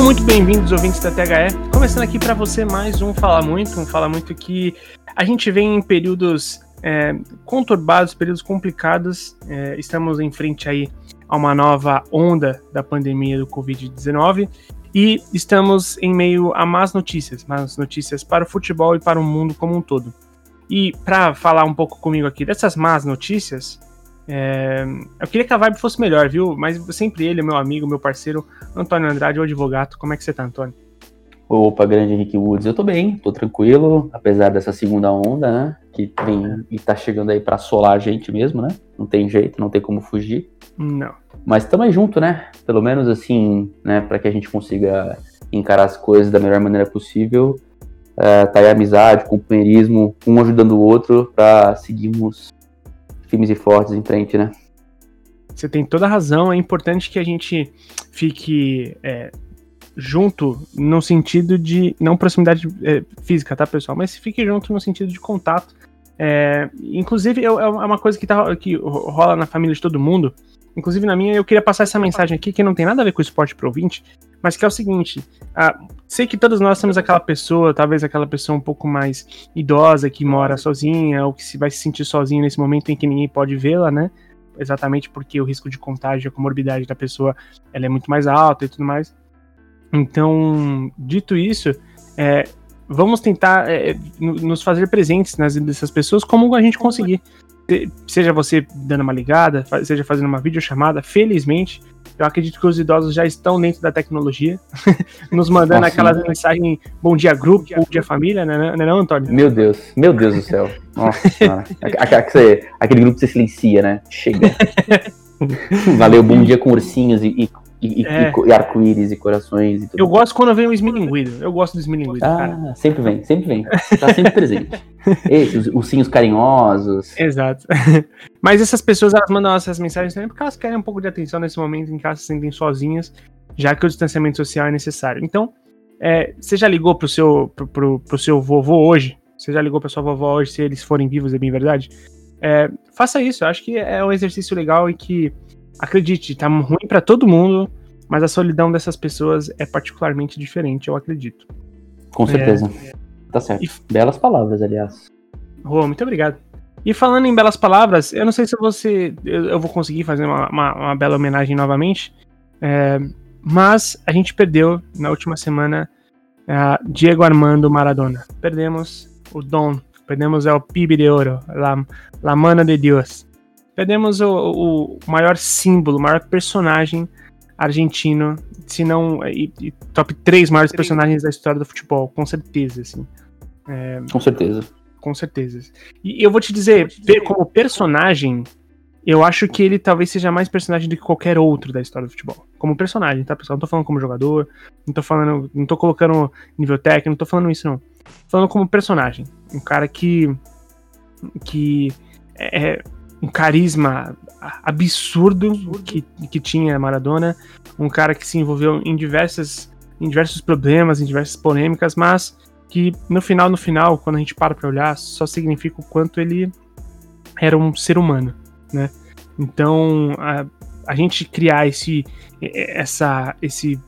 Sejam muito bem-vindos, ouvintes da THE. Começando aqui para você mais um Fala Muito, um Fala Muito que a gente vem em períodos é, conturbados, períodos complicados. É, estamos em frente aí a uma nova onda da pandemia do Covid-19 e estamos em meio a más notícias, más notícias para o futebol e para o mundo como um todo. E para falar um pouco comigo aqui dessas más notícias, é, eu queria que a vibe fosse melhor, viu? Mas sempre ele, meu amigo, meu parceiro, Antônio Andrade, o advogado. Como é que você tá, Antônio? Opa, grande Henrique Woods, eu tô bem, tô tranquilo, apesar dessa segunda onda, né? Que vem e tá chegando aí para assolar a gente mesmo, né? Não tem jeito, não tem como fugir. Não. Mas aí junto, né? Pelo menos assim, né? Para que a gente consiga encarar as coisas da melhor maneira possível. É, tá aí amizade, companheirismo, um ajudando o outro para seguirmos firmes e fortes em frente, né? Você tem toda a razão. É importante que a gente fique é, junto no sentido de. Não proximidade é, física, tá, pessoal? Mas fique junto no sentido de contato. É, inclusive, é uma coisa que, tá, que rola na família de todo mundo. Inclusive na minha, eu queria passar essa mensagem aqui que não tem nada a ver com o esporte pro ouvinte, mas que é o seguinte: ah, sei que todos nós temos aquela pessoa, talvez aquela pessoa um pouco mais idosa que mora sozinha ou que se vai se sentir sozinha nesse momento em que ninguém pode vê-la, né? Exatamente porque o risco de contágio, a comorbidade da pessoa, ela é muito mais alta e tudo mais. Então, dito isso, é, vamos tentar é, nos fazer presentes nas dessas pessoas como a gente conseguir seja você dando uma ligada, seja fazendo uma videochamada, felizmente, eu acredito que os idosos já estão dentro da tecnologia, nos mandando Nossa, aquelas mensagens bom dia grupo, bom dia família, né, né, não, Antônio? Meu Deus, meu Deus do céu. Nossa, aquele, aquele grupo que você silencia, né? Chega. Valeu, bom dia com ursinhos e, e e, é. e, e arco-íris e corações e tudo. Eu gosto quando vem o esmilinguido. Eu gosto do esmilinguido, ah, cara. sempre vem, sempre vem. Tá sempre presente. Esses, os ursinhos carinhosos. Exato. Mas essas pessoas, elas mandam essas mensagens também porque elas querem um pouco de atenção nesse momento em que elas se sentem sozinhas, já que o distanciamento social é necessário. Então, é, você já ligou pro seu, pro, pro, pro seu vovô hoje? Você já ligou pra sua vovó hoje, se eles forem vivos, é bem verdade? É, faça isso, eu acho que é um exercício legal e que acredite, tá ruim para todo mundo, mas a solidão dessas pessoas é particularmente diferente, eu acredito. Com certeza. É, tá certo. E... Belas palavras, aliás. Rô, muito obrigado. E falando em belas palavras, eu não sei se você. Eu, eu vou conseguir fazer uma, uma, uma bela homenagem novamente. É, mas a gente perdeu na última semana uh, Diego Armando Maradona. Perdemos o Dom, perdemos o PIB de Ouro, la, la Mano de Deus. Perdemos o, o maior símbolo, o maior personagem argentino, se não. E, e top 3 maiores personagens da história do futebol, com certeza, assim. É, com certeza. Com certeza. E eu vou te dizer, vou te dizer como personagem, eu acho que ele talvez seja mais personagem do que qualquer outro da história do futebol. Como personagem, tá, pessoal? Não tô falando como jogador, não tô falando. Não tô colocando nível técnico, não tô falando isso, não. Tô falando como personagem. Um cara que. que. É, um carisma absurdo que, que tinha Maradona, um cara que se envolveu em diversas em diversos problemas, em diversas polêmicas, mas que no final no final, quando a gente para para olhar, só significa o quanto ele era um ser humano, né? Então, a, a gente criar esse essa esse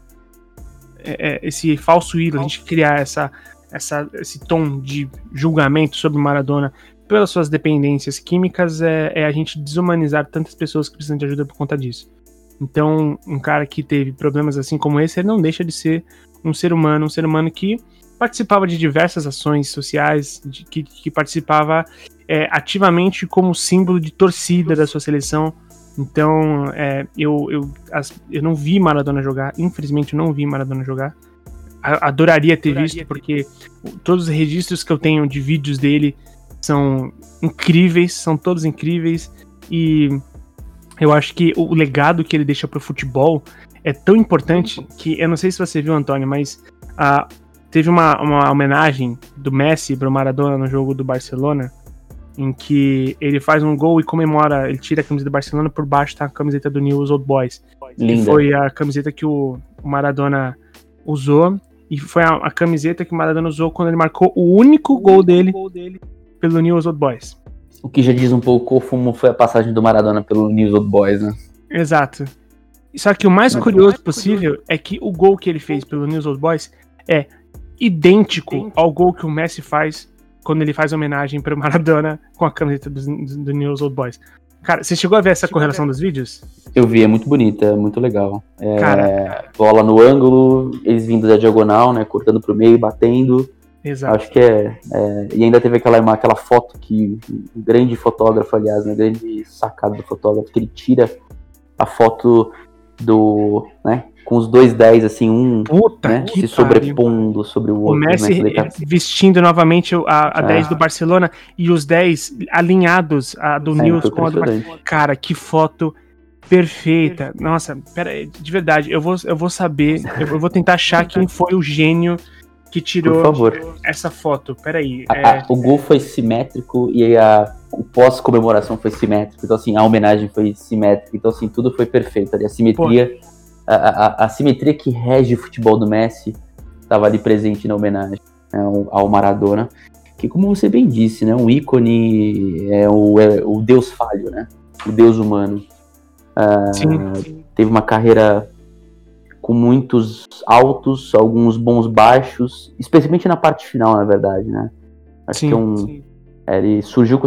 esse falso ídolo, a gente criar essa, essa, esse tom de julgamento sobre Maradona pelas suas dependências químicas, é, é, a gente desumanizar tantas pessoas que precisam de ajuda por conta disso. Então, um cara que teve problemas assim como esse, ele não deixa de ser um ser humano, um ser humano que participava de diversas ações sociais, de, que, que, participava é, ativamente como símbolo de torcida da sua seleção. Então, é, eu, eu, as, eu não vi Maradona jogar, infelizmente eu não vi Maradona jogar. Adoraria ter Adoraria visto, porque todos os registros que eu tenho de vídeos dele são incríveis, são todos incríveis e eu acho que o legado que ele deixa pro futebol é tão importante que eu não sei se você viu, Antônio, mas uh, teve uma, uma homenagem do Messi pro Maradona no jogo do Barcelona, em que ele faz um gol e comemora, ele tira a camiseta do Barcelona, por baixo tá a camiseta do News Old Boys. Linda. foi a camiseta que o, o Maradona usou e foi a, a, camiseta que o Maradona usou quando ele marcou o único gol dele, gol dele pelo News Old Boys. O que já diz um pouco como foi a passagem do Maradona pelo News Old Boys, né? Exato. Só que o mais curioso possível é que o gol que ele fez pelo News Old Boys é idêntico ao gol que o Messi faz quando ele faz homenagem para o Maradona com a camiseta do, do, do News Old Boys. Cara, você chegou a ver essa correlação dos vídeos? Eu vi, é muito bonita, é muito legal. É, cara, bola no ângulo, eles vindo da diagonal, né? Cortando pro meio, batendo. Exato. Acho que é, é, E ainda teve aquela, aquela foto que. Um grande fotógrafo, aliás, né? Grande sacada do fotógrafo, que ele tira a foto do. né? Com os dois 10, assim, um Puta né, se sobrepondo sobre o outro. O Messi né, vestindo novamente a, a 10 do Barcelona e os 10 alinhados, a do é, Nils com a do Barcelona. Cara, que foto perfeita. Nossa, pera de verdade, eu vou, eu vou saber, eu vou tentar achar quem foi o gênio que tirou essa foto. Peraí. A, é... o gol foi simétrico e a, o pós-comemoração foi simétrico. Então, assim, a homenagem foi simétrica. Então, assim, tudo foi perfeito ali. A simetria, a, a, a, simetria que rege o futebol do Messi estava ali presente na homenagem né, ao Maradona. Que, como você bem disse, né, um ícone é o, é o deus falho, né? O deus humano. Uh, sim. Teve uma carreira com muitos altos, alguns bons baixos, especialmente na parte final, na verdade, né? Acho sim, que um, é, ele surgiu com,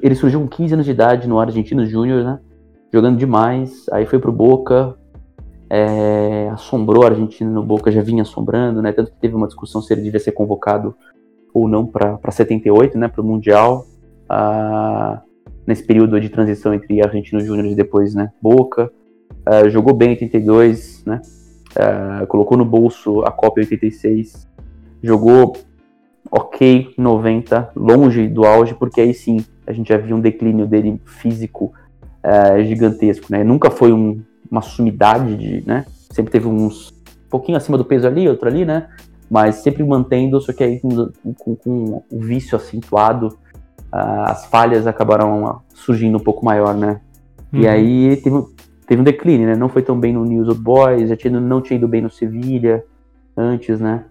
ele surgiu com 15 anos de idade no Argentino Júnior, né? Jogando demais, aí foi pro Boca, é, assombrou a Argentina no Boca, já vinha assombrando, né? Tanto que teve uma discussão se ele devia ser convocado ou não para 78, né? Para o Mundial, ah, nesse período de transição entre Argentino Júnior e depois, né? Boca. Uh, jogou bem em 82, né? Uh, colocou no bolso a Copa 86. Jogou ok 90, longe do auge, porque aí sim a gente já viu um declínio dele físico uh, gigantesco, né? Nunca foi um, uma sumidade, de, né? Sempre teve uns um pouquinho acima do peso ali, outro ali, né? Mas sempre mantendo, só que aí com, com, com o vício acentuado, as falhas acabaram surgindo um pouco maior, né? Uhum. E aí teve, teve um declínio, né? Não foi tão bem no News of Boys, já tinha, não tinha ido bem no Sevilha antes, né?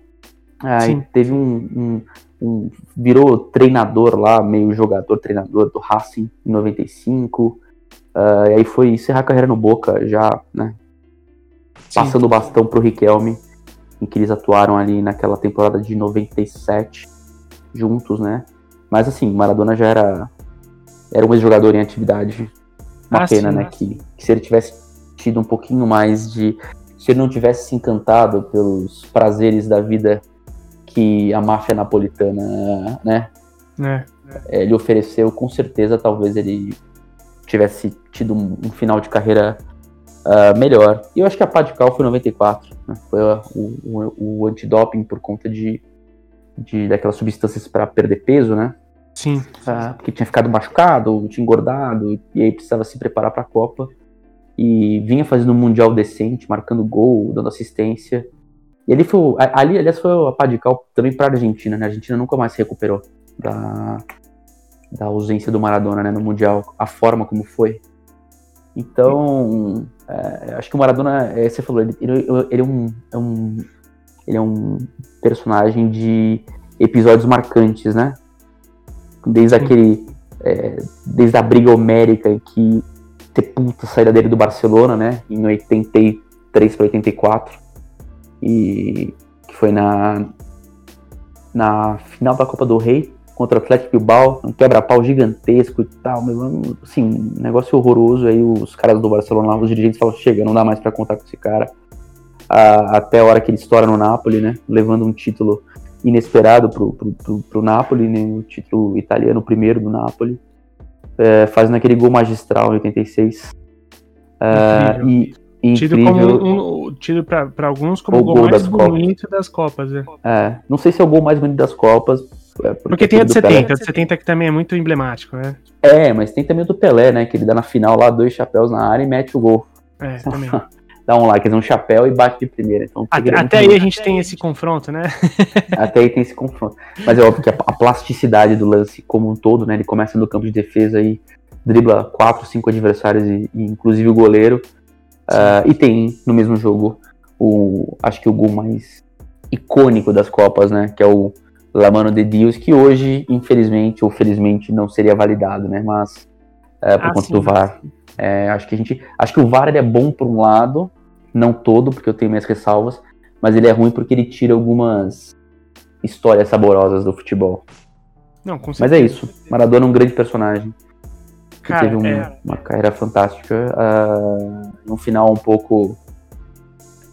Aí Sim. teve um, um, um, Virou treinador lá, meio jogador, treinador do Racing em 95. Uh, ah, e aí foi encerrar a carreira no Boca, já, né? Sim. Passando o bastão pro Riquelme, em que eles atuaram ali naquela temporada de 97 juntos, né? Mas assim, Maradona já era. Era um ex-jogador em atividade uma ah, pena, sim, né? Que, que, se ele tivesse tido um pouquinho mais de. Se ele não tivesse se encantado pelos prazeres da vida que a máfia napolitana, né? É. é ele ofereceu, com certeza, talvez ele tivesse tido um, um final de carreira uh, melhor. E eu acho que a pá de cal foi 94. Né? Foi o, o, o antidoping por conta de, de daquelas substâncias para perder peso, né? Sim. Uh, porque tinha ficado machucado, tinha engordado, e aí precisava se preparar para a Copa. E vinha fazendo um Mundial decente, marcando gol, dando assistência. E ali foi. Ali, aliás, foi a pá de cal também para a Argentina, né? A Argentina nunca mais se recuperou da, da ausência do Maradona né, no Mundial, a forma como foi. Então, é, acho que o Maradona, é, você falou, ele, ele, ele é, um, é um. Ele é um personagem de episódios marcantes, né? Desde aquele. É, desde a briga homérica que sepulta a saída dele do Barcelona, né? Em 83 para 84. E que foi na, na final da Copa do Rei contra o Atlético Bilbao, um quebra-pau gigantesco e tal, mas, assim, um negócio horroroso. Aí os caras do Barcelona os dirigentes falam: chega, não dá mais para contar com esse cara. Ah, até a hora que ele estoura no Napoli, né? Levando um título inesperado pro, pro Napoli, né, o título italiano, o primeiro do Napoli, é, fazendo aquele gol magistral em 86. É, e, tido incrível, como um, tido para alguns como o gol, gol mais bonito Copas. das Copas. É. é. não sei se é o gol mais bonito das Copas. É, porque, porque tem a de 70, Pelé. a de 70 que também é muito emblemático, né? É, mas tem também o do Pelé, né? Que ele dá na final lá dois chapéus na área e mete o gol. É, também. Dá um like, dá um chapéu e bate de primeira. Então, até, até aí a gente tem esse confronto, né? até aí tem esse confronto. Mas é óbvio que a, a, plasticidade do lance como um todo, né? Ele começa no campo de defesa e dribla quatro, cinco adversários, e, e inclusive o goleiro. Uh, e tem no mesmo jogo o acho que o gol mais icônico das Copas, né? Que é o La Mano de Deus, que hoje, infelizmente ou felizmente, não seria validado, né? Mas uh, por ah, conta sim. do VAR É, acho que a gente. Acho que o VAR é bom por um lado, não todo, porque eu tenho minhas ressalvas, mas ele é ruim porque ele tira algumas histórias saborosas do futebol. Não, com Mas é isso. Maradona é um grande personagem. Que Cara, teve um- é. uma carreira fantástica. ah, um final um pouco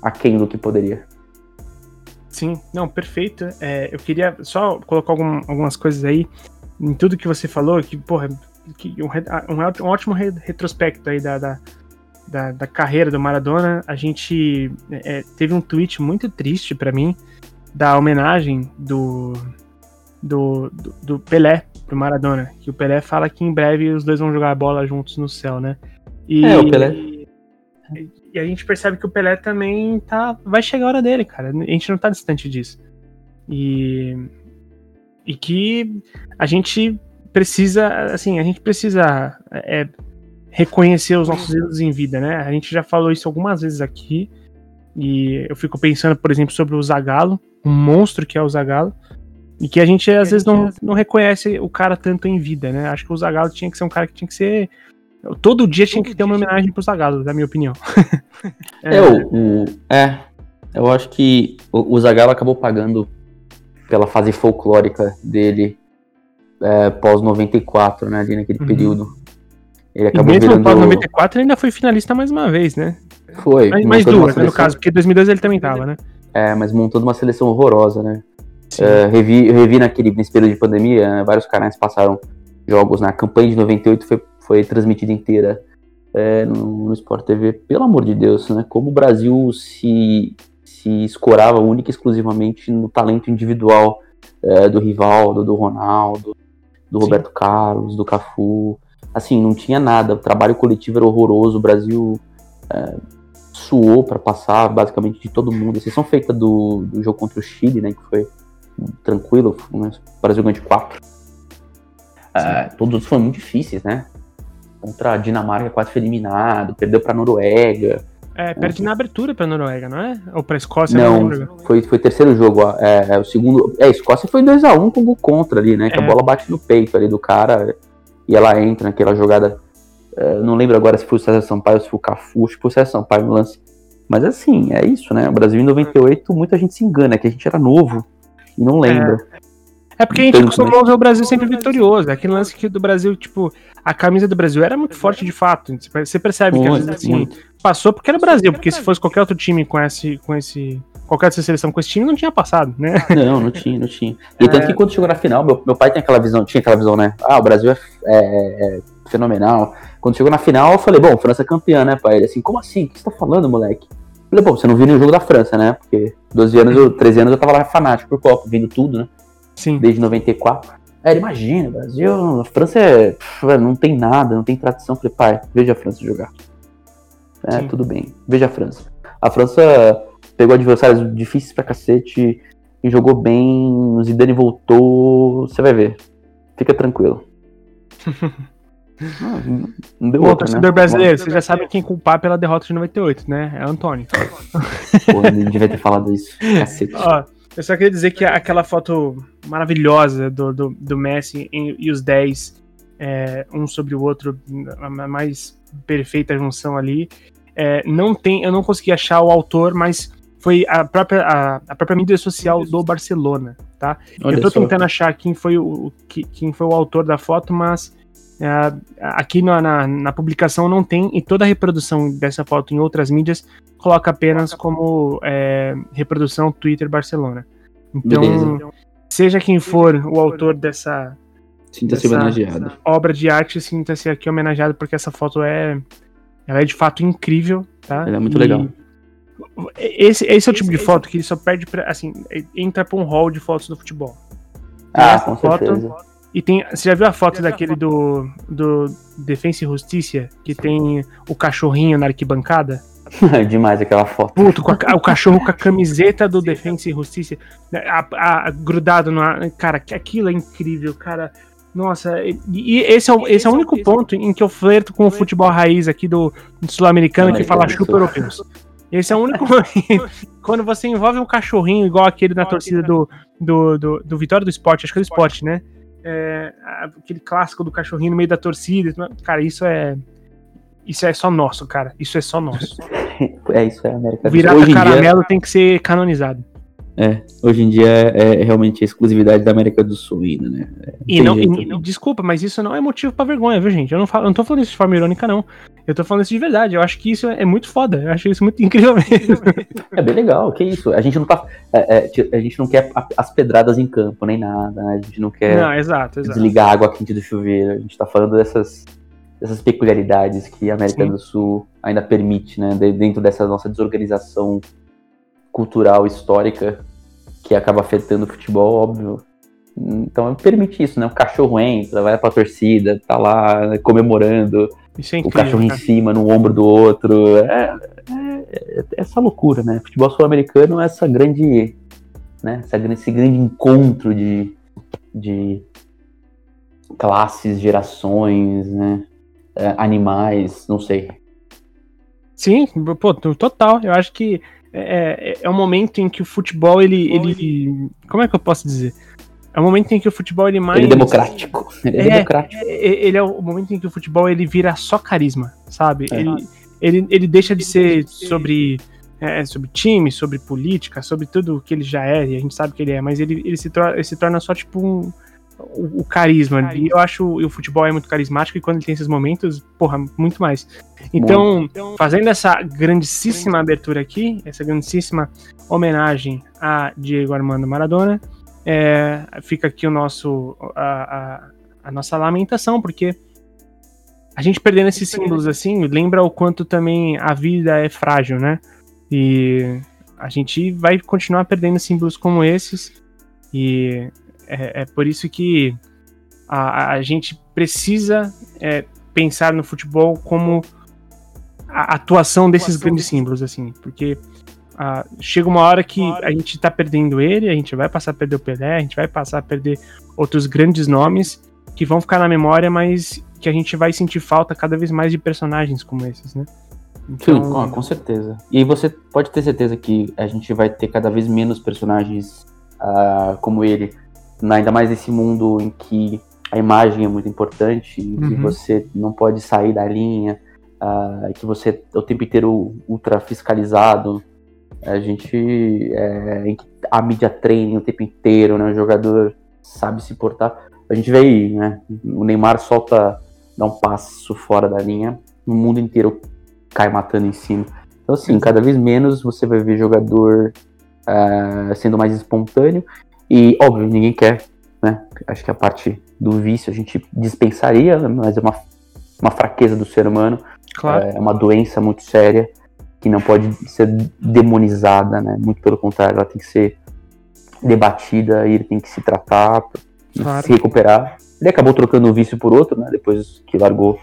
aquém do que poderia. Sim, não, perfeito. É, eu queria só colocar algum- algumas coisas aí em tudo que você falou, que, porra, que um, re- um ótimo- um ótimo re- retrospecto aí da, da, da, da carreira do Maradona. A gente é, teve um tweet muito triste pra mim da homenagem do, do, do, do Pelé pro Maradona, que o Pelé fala que em breve os dois vão jogar bola juntos no céu, né? E, É, o Pelé. E a gente percebe que o Pelé também tá. Vai chegar a hora dele, cara. A gente não tá distante disso. E. E que a gente precisa. Assim, a gente precisa é, reconhecer os nossos erros em vida, né? A gente já falou isso algumas vezes aqui. E eu fico pensando, por exemplo, sobre o Zagalo, um monstro que é o Zagalo. E que a gente às vezes não, não reconhece o cara tanto em vida, né? Acho que o Zagalo tinha que ser um cara que tinha que ser. Todo dia tinha que ter uma homenagem pro Zagalo, na minha opinião. É, o, o- é, eu acho que o, o Zagallo acabou pagando pela fase folclórica dele é, pós 94, né, ali naquele Uhum. período. Ele E acabou mesmo no virando... pós 94 ele ainda foi finalista mais uma vez, né? Foi. Mais, mais duas, né, no seleção- caso, porque 2002 ele também tava, né? É, mas montando uma seleção horrorosa, né? É, revi, eu revi naquele, nesse período de pandemia, né, vários canais passaram jogos na campanha de 98, foi, foi transmitida inteira é, no, no Sport TV. Pelo amor de Deus, né? Como o Brasil se, se escorava única e exclusivamente no talento individual é, do Rivaldo, do Ronaldo, do Sim. Roberto Carlos, do Cafu. Assim, não tinha nada. O trabalho coletivo era horroroso. O Brasil é, suou para passar basicamente de todo mundo. A exceção feita do, do jogo contra o Chile, né? Que foi tranquilo. Né, o Brasil ganhou de 4. todos os outros foram muito difíceis, né? Contra a Dinamarca quase foi eliminado, perdeu pra Noruega. É, perde na abertura pra Noruega, não é? Ou pra Escócia, Não, lembro. foi, foi o terceiro jogo. ó. É, é, o segundo. É, a Escócia foi 2x1 com gol contra ali, né? Que É. a bola bate no peito ali do cara e ela entra naquela jogada. é, não lembro agora se foi o César Sampaio ou se foi o Cafu, acho que foi o César Sampaio no lance. Mas assim, é isso, né? O Brasil em 98, muita gente se engana, que a gente era novo e não lembra. É porque a gente a ver o Brasil sempre vitorioso. É aquele lance que do Brasil, tipo, a camisa do Brasil era muito forte de fato. Você percebe que às Muito, vezes assim, muito. passou porque era o Brasil, porque se fosse qualquer outro time com esse. Com esse qualquer outra seleção com esse time, não tinha passado, né? Não, não tinha, não tinha. E tanto que quando chegou na final, meu, meu pai tem aquela visão, tinha aquela visão, né? Ah, o Brasil é, é- é fenomenal. Quando chegou na final, eu falei, bom, França é campeã, né, pai? Ele assim, como assim? O que você tá falando, moleque? Eu falei, bom, você não viu nenhum jogo da França, né? Porque 12 anos, eu, 13 anos eu tava lá fanático por Copa, vendo tudo, né? Sim. Desde 94. Aí ele, imagina, o Brasil, a França é, pff, não tem nada, não tem tradição. Eu falei, pai, veja a França jogar. É, tudo bem, veja a França. A França pegou adversários difíceis pra cacete e jogou bem. O Zidane voltou. Você vai ver. Fica tranquilo. não, não deu Bom, outra, torcedor né? brasileiro, você já sabe quem culpar pela derrota de 98, né? É Antônio. Pô, ele devia ter falado isso. Cacete. Ó, eu só queria dizer que aquela foto maravilhosa do, do, do Messi e, e os 10, é, um sobre o outro, a ma- mais perfeita junção ali. É, não tem, eu não consegui achar o autor, mas foi a própria, a, a própria mídia social do Barcelona, tá? Olha eu tô só. tentando achar quem foi o, o- que- quem foi o autor da foto, mas é, aqui na, na, na publicação não tem, e toda a reprodução dessa foto em outras mídias coloca apenas como é, reprodução Twitter Barcelona. Então, Beleza. seja quem for o autor dessa Sinta-se homenageado. obra de arte, sinta-se aqui homenageado, porque essa foto é, ela é de fato incrível, tá? Ela é muito E legal. Esse, esse é o tipo de foto que ele só perde pra, assim, entra pra um hall de fotos do futebol. Ah, com foto- certeza. E tem. Você já viu a foto daquele do, do Defensa e Justiça? Que tem o cachorrinho na arquibancada? Demais aquela foto. Puto, com a o cachorro com a camiseta do Defensa e Justiça né, a- a- grudado no. ar. Cara, aquilo é incrível, cara. Nossa, e, e esse, é o, esse é o único ponto em que eu flerto com o futebol raiz aqui do, do sul-americano que fala chupa europeus. Esse é o único. Quando você envolve um cachorrinho igual aquele na torcida do, do, do, do Vitória do Esporte, acho que é do Esporte, né? É, aquele clássico do cachorrinho no meio da torcida. Cara, isso é. Isso é só nosso, cara. Isso é só nosso. é, isso é América. Virar caramelo dia... tem que ser canonizado. É, hoje em dia é, é realmente a exclusividade da América do Sul ainda, né? É, e, não, e, não, desculpa, mas isso não é motivo pra vergonha, viu, gente? Eu não, falo, eu não tô falando isso de forma irônica, não. Eu tô falando isso de verdade. Eu acho que isso é muito foda. Eu acho isso muito incrível mesmo. É bem legal, que isso. A gente não tá. É, é, a gente não quer as pedradas em campo, nem nada, né? A gente não quer não, exato, exato. desligar a água quente do chuveiro. A gente tá falando dessas, dessas peculiaridades que a América Sim. do Sul ainda permite, né? Dentro dessa nossa desorganização cultural, histórica que acaba afetando o futebol, óbvio. Então permite isso, né? O cachorro entra, vai pra torcida, tá lá né, comemorando, é incrível, o cachorro cara. em cima, no ombro do outro. É, é, é essa loucura, né? Futebol sul-americano é essa grande. Né? Essa, esse grande encontro de, de classes, gerações, né? É, animais, não sei. Sim, pô, total. Eu acho que é, é, é um momento em que o futebol, ele, ele. Como é que eu posso dizer? É um momento em que o futebol ele mais. Ele é democrático. Ele é, é democrático. É, ele é o momento em que o futebol ele vira só carisma, sabe? É. Ele, ele, ele deixa de ser sobre, é, sobre time, sobre política, sobre tudo que ele já é, e a gente sabe que ele é, mas ele, ele, se, torna, ele se torna só tipo um, o, o carisma. carisma. E eu acho o futebol é muito carismático e quando ele tem esses momentos, porra, muito mais. Então, então fazendo essa grandíssima abertura aqui, essa grandíssima homenagem a Diego Armando Maradona, é, fica aqui o nosso a, a, a, nossa lamentação, porque a gente perdendo esses símbolos assim, lembra o quanto também a vida é frágil, né? E a gente vai continuar perdendo símbolos como esses. E é, é por isso que a, a gente precisa é, pensar no futebol como a atuação desses grandes símbolos, assim, porque ah, chega uma hora que a gente tá perdendo ele, a gente vai passar a perder o Pelé, a gente vai passar a perder outros grandes nomes que vão ficar na memória, mas que a gente vai sentir falta cada vez mais de personagens como esses, né? Então... Sim, com certeza. E você pode ter certeza que a gente vai ter cada vez menos personagens uh, como ele ainda mais nesse mundo em que a imagem é muito importante, uhum. que você não pode sair da linha, uh, que você é o tempo inteiro ultra fiscalizado. A gente. É, a mídia treina o tempo inteiro, né? O jogador sabe se portar. A gente vê aí, né? O Neymar solta, dá um passo fora da linha, o mundo inteiro cai matando em cima. Então, assim, cada vez menos você vai ver jogador uh, sendo mais espontâneo e, óbvio, ninguém quer, né? Acho que a parte do vício a gente dispensaria, mas é uma, uma fraqueza do ser humano. Claro. É uma doença muito séria que não pode ser demonizada, né? Muito pelo contrário, ela tem que ser debatida e ele tem que se tratar, claro. se recuperar. Ele acabou trocando o vício por outro, né? Depois que largou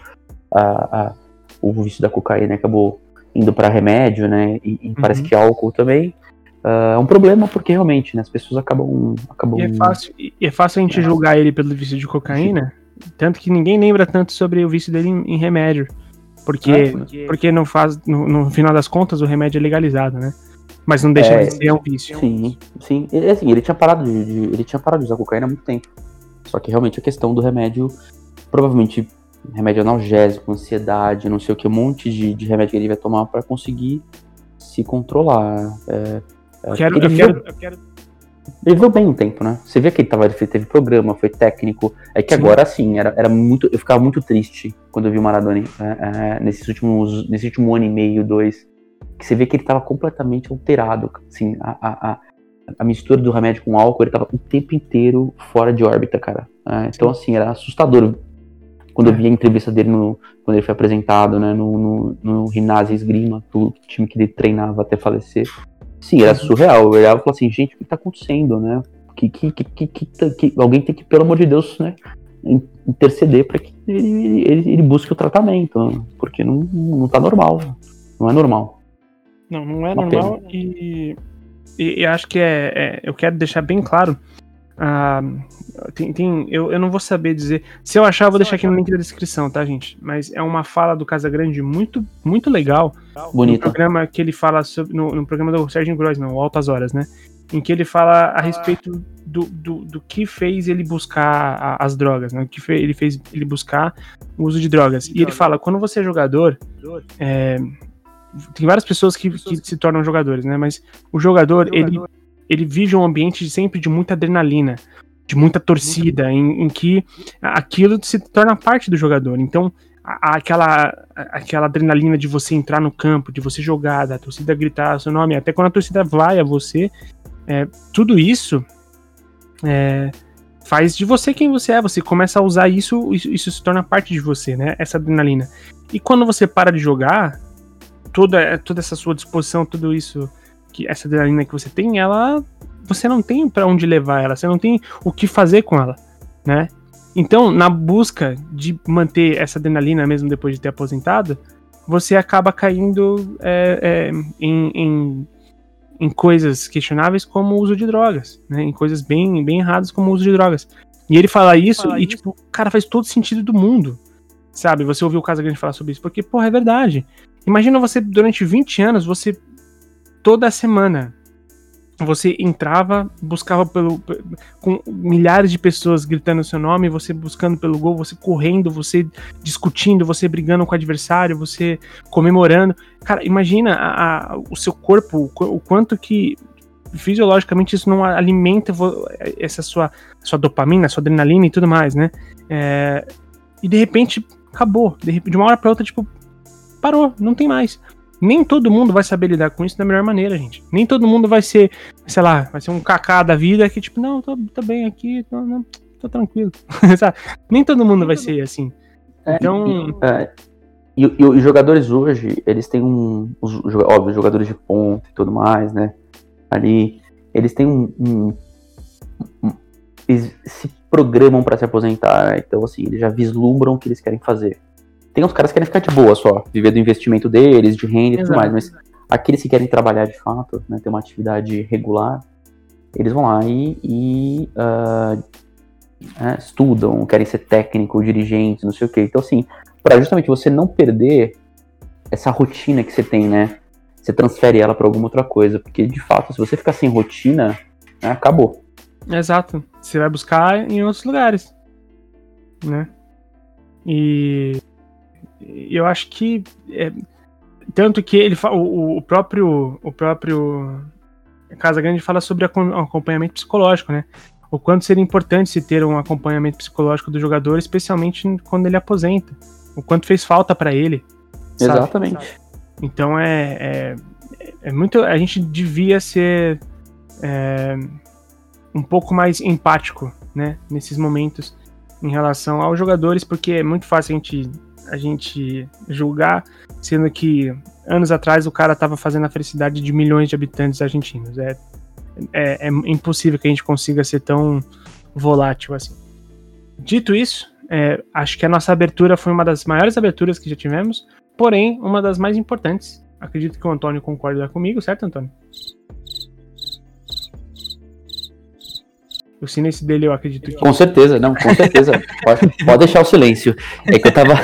a, a o vício da cocaína, acabou indo para remédio, né? E, e uhum. parece que álcool também. Uh, é um problema porque realmente né, as pessoas acabam. acabam... E, é fácil, e é fácil a gente é. julgar ele pelo vício de cocaína, tanto que ninguém lembra tanto sobre o vício dele em, em remédio. Porque, é, porque... porque não faz, no, no, final das contas, o remédio é legalizado, né? Mas não deixa é, de ser um vício. Sim, sim. Ele, assim, ele tinha parado de, de, ele tinha parado de usar cocaína há muito tempo. Só que realmente a questão do remédio, provavelmente remédio analgésico, ansiedade, não sei o que, um monte de, de remédio que ele vai tomar para conseguir se controlar. É, eu quero, ele, eu viveu, quero, eu quero... ele viveu bem um tempo, né? Você vê que ele, tava, teve programa, foi técnico. É que sim. agora, sim, era, era muito. Eu ficava muito triste quando eu vi o Maradona é, é, nesses últimos, nesse último ano e meio, dois. Que você vê que ele tava completamente alterado. Assim, a, a, a mistura do remédio com álcool, ele tava o tempo inteiro fora de órbita, cara. É, então, assim, era assustador. Quando eu vi a entrevista dele no, quando ele foi apresentado, né, no, no, no Ginásio Esgrima, o time que ele treinava até falecer. Sim, era surreal. Eu olhava e falava assim, gente, o que tá acontecendo, né? Que, que, que, que, que, que alguém tem que, pelo amor de Deus, né? Interceder para que ele, ele, ele, busque o tratamento, porque não, não tá normal. Não é normal. Não, não é Uma normal e, e, e, acho que é, é, Eu quero deixar bem claro. Uh, tem, tem, eu, eu não vou saber dizer. Se eu achar, eu vou deixar aqui no link da descrição, tá, gente? Mas é uma fala do Casagrande muito, muito legal. Bonito. No programa que ele fala sobre. No, no programa do Sérgio Grossman, o Altas Horas, né? Em que ele fala a respeito do, do, do que fez ele buscar a, as drogas, né? O que fez, ele fez ele buscar o uso de drogas. E ele fala, quando você é jogador, é, tem várias pessoas que, que se tornam jogadores, né? Mas o jogador, ele, ele vive um ambiente sempre de muita adrenalina, de muita torcida, em, em que aquilo se torna parte do jogador. Então, aquela, aquela adrenalina de você entrar no campo, de você jogar, da torcida gritar seu nome, até quando a torcida vai a você, é, tudo isso é, faz de você quem você é. Você começa a usar isso, isso, isso, se torna parte de você, né? Essa adrenalina. E quando você para de jogar, toda, toda essa sua disposição, tudo isso, que essa adrenalina que você tem, ela você não tem para onde levar ela, você não tem o que fazer com ela, né? Então, na busca de manter essa adrenalina mesmo depois de ter aposentado, você acaba caindo é, é, em, em, em, coisas questionáveis como o uso de drogas, né? Em coisas bem, bem erradas como o uso de drogas. E ele fala isso fala e, isso. tipo, cara, faz todo sentido do mundo. Sabe? Você ouviu o Casagrande falar sobre isso, porque, porra, é verdade. Imagina você, durante 20 anos, você toda semana você entrava, buscava pelo com milhares de pessoas gritando seu nome, você buscando pelo gol, você correndo, você discutindo, você brigando com o adversário, você comemorando. Cara, imagina a, a, o seu corpo, o quanto que fisiologicamente isso não alimenta essa sua, sua dopamina, sua adrenalina e tudo mais, né? É, e de repente acabou, de, de uma hora para outra tipo parou, não tem mais nem todo mundo vai saber lidar com isso da melhor maneira, gente. Nem todo mundo vai ser, sei lá, vai ser um cacá da vida que, tipo, não, tô, tô bem aqui, tô, não, tô tranquilo. nem todo mundo vai ser assim. É, então. É, e, e, os jogadores hoje, eles têm um. Os, óbvio, jogadores de ponta e tudo mais, né? Ali, eles têm um. um, um eles se programam para se aposentar, né? então assim, eles já vislumbram o que eles querem fazer. Tem uns caras que querem ficar de boa só, viver do investimento deles, de renda e tudo mais, mas aqueles que querem trabalhar de fato, né, ter uma atividade regular, eles vão lá e, e uh, é, estudam, querem ser técnico, dirigente, não sei o que. Então, assim, para justamente você não perder essa rotina que você tem, né? Você transfere ela para alguma outra coisa, porque de fato, se você ficar sem rotina, né, acabou. Exato. Você vai buscar em outros lugares, né? E eu acho que é, tanto que ele o, o próprio o próprio Casa Grande fala sobre acompanhamento psicológico, né? O quanto seria importante se ter um acompanhamento psicológico do jogador, especialmente quando ele aposenta. O quanto fez falta para ele. Sabe? Exatamente. Então é, é, é, muito. A gente devia ser é, um pouco mais empático, né? Nesses momentos em relação aos jogadores, porque é muito fácil a gente a gente julgar, sendo que anos atrás o cara estava fazendo a felicidade de milhões de habitantes argentinos. É, é, é, impossível que a gente consiga ser tão volátil assim. Dito isso, é, acho que a nossa abertura foi uma das maiores aberturas que já tivemos, porém uma das mais importantes. Acredito que o Antônio concorda comigo, certo, Antônio? O silêncio dele, eu acredito que. Com certeza, não, com certeza. pode, pode deixar o silêncio. É que eu tava.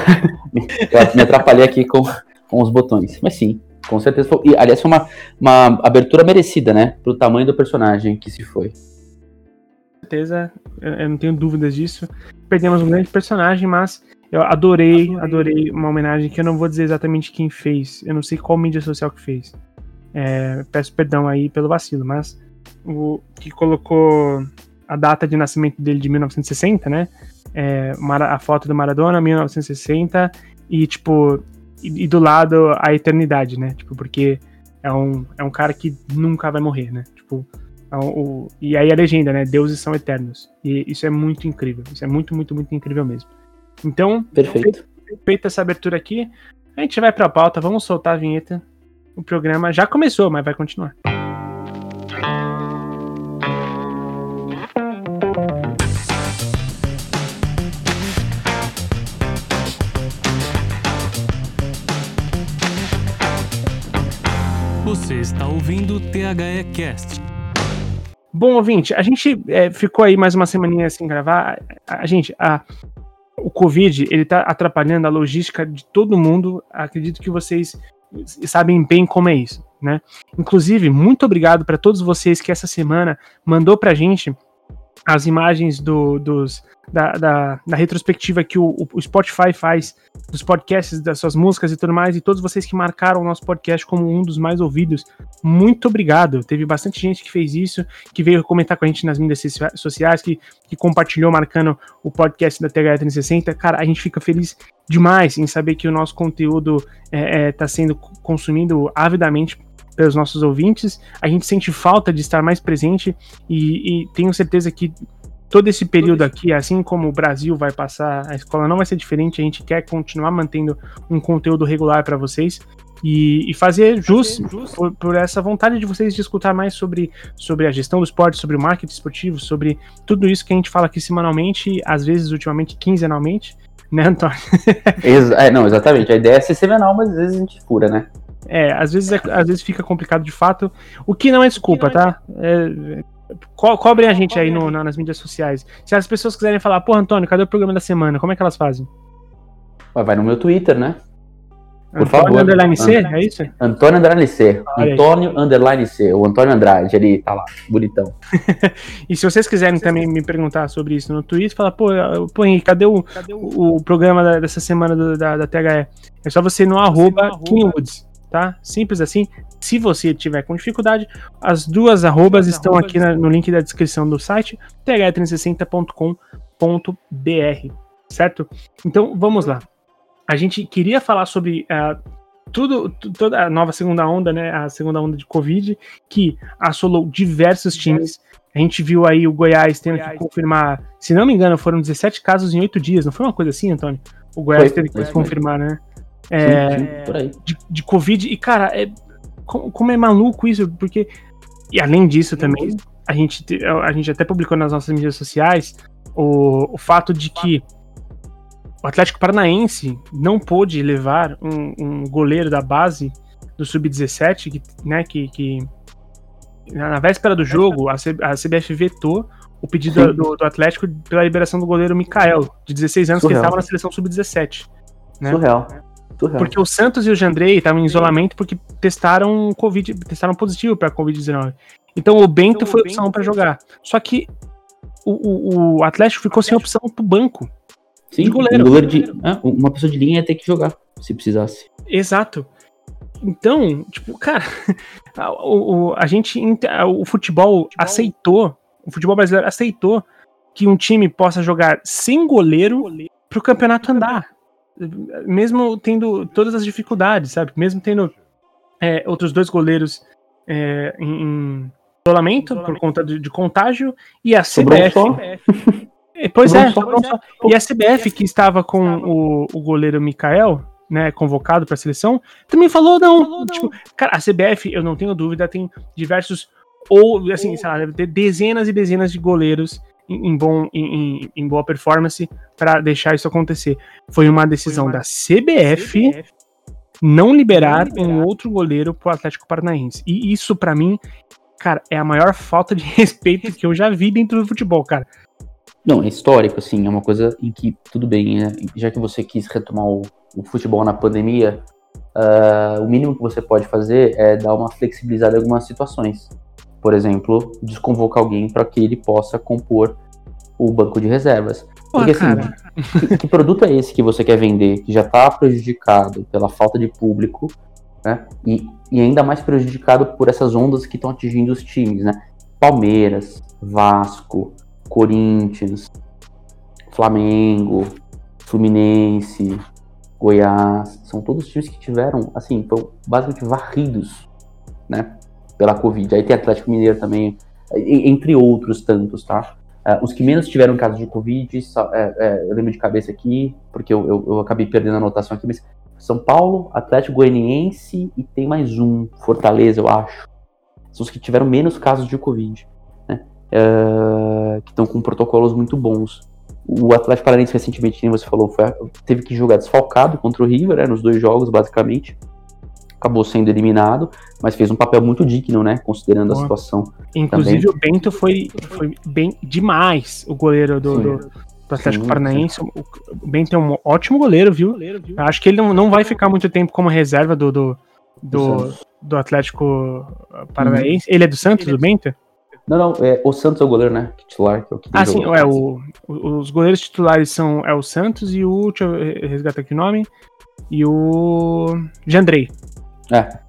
eu me atrapalhei aqui com, com os botões. Mas sim, com certeza. Foi, e, aliás, foi uma, uma abertura merecida, né? Pro tamanho do personagem que se foi. Com certeza, eu, não tenho dúvidas disso. Perdemos um grande personagem, mas eu adorei, adorei uma homenagem que eu não vou dizer exatamente quem fez. Eu não sei qual mídia social que fez. É, peço perdão aí pelo vacilo, mas o que colocou a data de nascimento dele de 1960, né? É, a foto do Maradona, 1960, e tipo, e, e, do lado a eternidade, né? Tipo, porque é um, é um cara que nunca vai morrer, né? Tipo, é um, o, e aí a legenda, né? Deuses são eternos. E isso é muito incrível. Isso é muito, muito, muito incrível mesmo. Então, perfeito. Feita essa abertura aqui, a gente vai pra pauta, vamos soltar a vinheta. O programa já começou, mas vai continuar. Você está ouvindo o THE Cast. Bom, ouvinte, a gente é, ficou aí mais uma semaninha sem gravar. A, a gente, a, o Covid, ele tá atrapalhando a logística de todo mundo. Acredito que vocês sabem bem como é isso, né? Inclusive, muito obrigado para todos vocês que essa semana mandou pra gente as imagens do, dos, da, da, da, retrospectiva que o, o, Spotify faz dos podcasts, das suas músicas e tudo mais, e todos vocês que marcaram o nosso podcast como um dos mais ouvidos, muito obrigado. Teve bastante gente que fez isso, que veio comentar com a gente nas mídias sociais, que, que compartilhou marcando o podcast da TH360. Cara, a gente fica feliz demais em saber que o nosso conteúdo está é, é, tá sendo consumido avidamente pelos nossos ouvintes. A gente sente falta de estar mais presente e, e tenho certeza que todo esse período aqui, assim como o Brasil vai passar, a escola não vai ser diferente. A gente quer continuar mantendo um conteúdo regular para vocês. E, e, fazer jus, por, por, essa vontade de vocês de escutar mais sobre, sobre a gestão do esporte, sobre o marketing esportivo, sobre tudo isso que a gente fala aqui semanalmente, às vezes ultimamente quinzenalmente, né, Antônio? é, não, exatamente. A ideia é ser semanal, mas às vezes a gente fura, né? É, às vezes, é, às vezes fica complicado de fato. O que não é desculpa, não é... tá? É, co cobrem a gente aí no, nas mídias sociais. Se as pessoas quiserem falar, pô, Antônio, cadê o programa da semana? Como é que elas fazem? Vai no meu Twitter, né? Por Antônio favor. Underline C, é isso? Antônio Underline C. Antônio Underline C. O Antônio Andrade, ele tá lá, bonitão. e se vocês quiserem também me perguntar sobre isso no Twitter, fala, pô, pô Henrique, cadê o, cadê o, o programa da, dessa semana do, da, da THE? É só você ir no arroba Kingwoods tá? Simples assim. Se você tiver com dificuldade, as duas arrobas estão aqui na, no link da descrição do site, th360.com.br, certo? Então, vamos lá. A gente queria falar sobre uh, tudo, toda a nova segunda onda, né? A segunda onda de Covid, que assolou diversos times. A gente viu aí o Goiás tendo Goiás. que confirmar, se não me engano, foram 17 casos em 8 dias. Não foi uma coisa assim, Antônio? O Goiás foi, teve que confirmar, né? É, sim, sim, por aí. De, de Covid. E, cara, é, como, é maluco isso, porque. E além disso também, a gente, a gente até publicou nas nossas mídias sociais o, o fato de que o Atlético Paranaense não pôde levar um, um goleiro da base do Sub-17, que, né, que, que na véspera do jogo a, C, a CBF vetou o pedido do, do, Atlético pela liberação do goleiro Mikael, de 16 anos, Surreal. que estava na seleção Sub-17. Né? Surreal. Porque o Santos e o Jandrei estavam em isolamento porque testaram COVID, testaram positivo para Covid-19. Então o Bento então, foi a opção para jogar. Só que o, o, o, Atlético ficou sem opção pro banco. Sim, de goleiro. Um goleiro de, ah, uma pessoa de linha ia ter que jogar, se precisasse. Exato. Então, tipo, cara, o, o, a gente, o futebol, futebol aceitou, o futebol brasileiro aceitou que um time possa jogar sem goleiro pro campeonato andar mesmo tendo todas as dificuldades, sabe? Mesmo tendo é, outros dois goleiros é, em, em isolamento por conta de, de, contágio e a CBF. É, pois é, e a CBF que estava com o, o goleiro Mikael, né, convocado para a seleção, também falou não. Falou tipo, não. cara, a CBF, eu não tenho dúvida, tem diversos ou assim, sei lá, deve ter dezenas e dezenas de goleiros em, bom, em, em boa performance para deixar isso acontecer. Foi uma decisão Foi uma... da CBF, CBF não liberar, um outro goleiro pro Atlético Paranaense. E isso, para mim, cara, é a maior falta de respeito que eu já vi dentro do futebol, cara. Não, é histórico, assim, é uma coisa em que, tudo bem, né? já que você quis retomar o, o futebol na pandemia, uh, o mínimo que você pode fazer é dar uma flexibilizada em algumas situações por exemplo, desconvocar alguém para que ele possa compor o banco de reservas. Porque assim, que, que, produto é esse que você quer vender, que já está prejudicado pela falta de público, né? E, e ainda mais prejudicado por essas ondas que estão atingindo os times, né? Palmeiras, Vasco, Corinthians, Flamengo, Fluminense, Goiás, são todos times que tiveram, assim, foram basicamente varridos, né? Pela Covid. Aí tem Atlético Mineiro também, entre outros tantos, tá? Uh, os que menos tiveram casos de Covid, só, é, é, eu lembro de cabeça aqui, porque eu, eu, eu, acabei perdendo a anotação aqui, mas São Paulo, Atlético Goianiense e tem mais um, Fortaleza, eu acho. São os que tiveram menos casos de Covid, né? Uh, que estão com protocolos muito bons. O Atlético Paranaense recentemente, como você falou, foi, teve que jogar desfalcado contra o River, né, nos dois jogos, basicamente acabou sendo eliminado, mas fez um papel muito digno, né? Considerando a situação. Inclusive também. o Bento foi, foi bem demais, o goleiro do, do, do Atlético sim, Paranaense. Sim. O Bento é um ótimo goleiro, viu? Eu acho que ele não, não vai ficar muito tempo como reserva do, do, do, do Atlético Paranaense. Uhum. Ele é do Santos, do Bento? Não, não, é o Santos é o goleiro, né? Titular, que é o que Ah, sim, é, o, os goleiros titulares são é o Santos e o. Deixa eu resgatar aqui o nome. E o. Jandrei. É.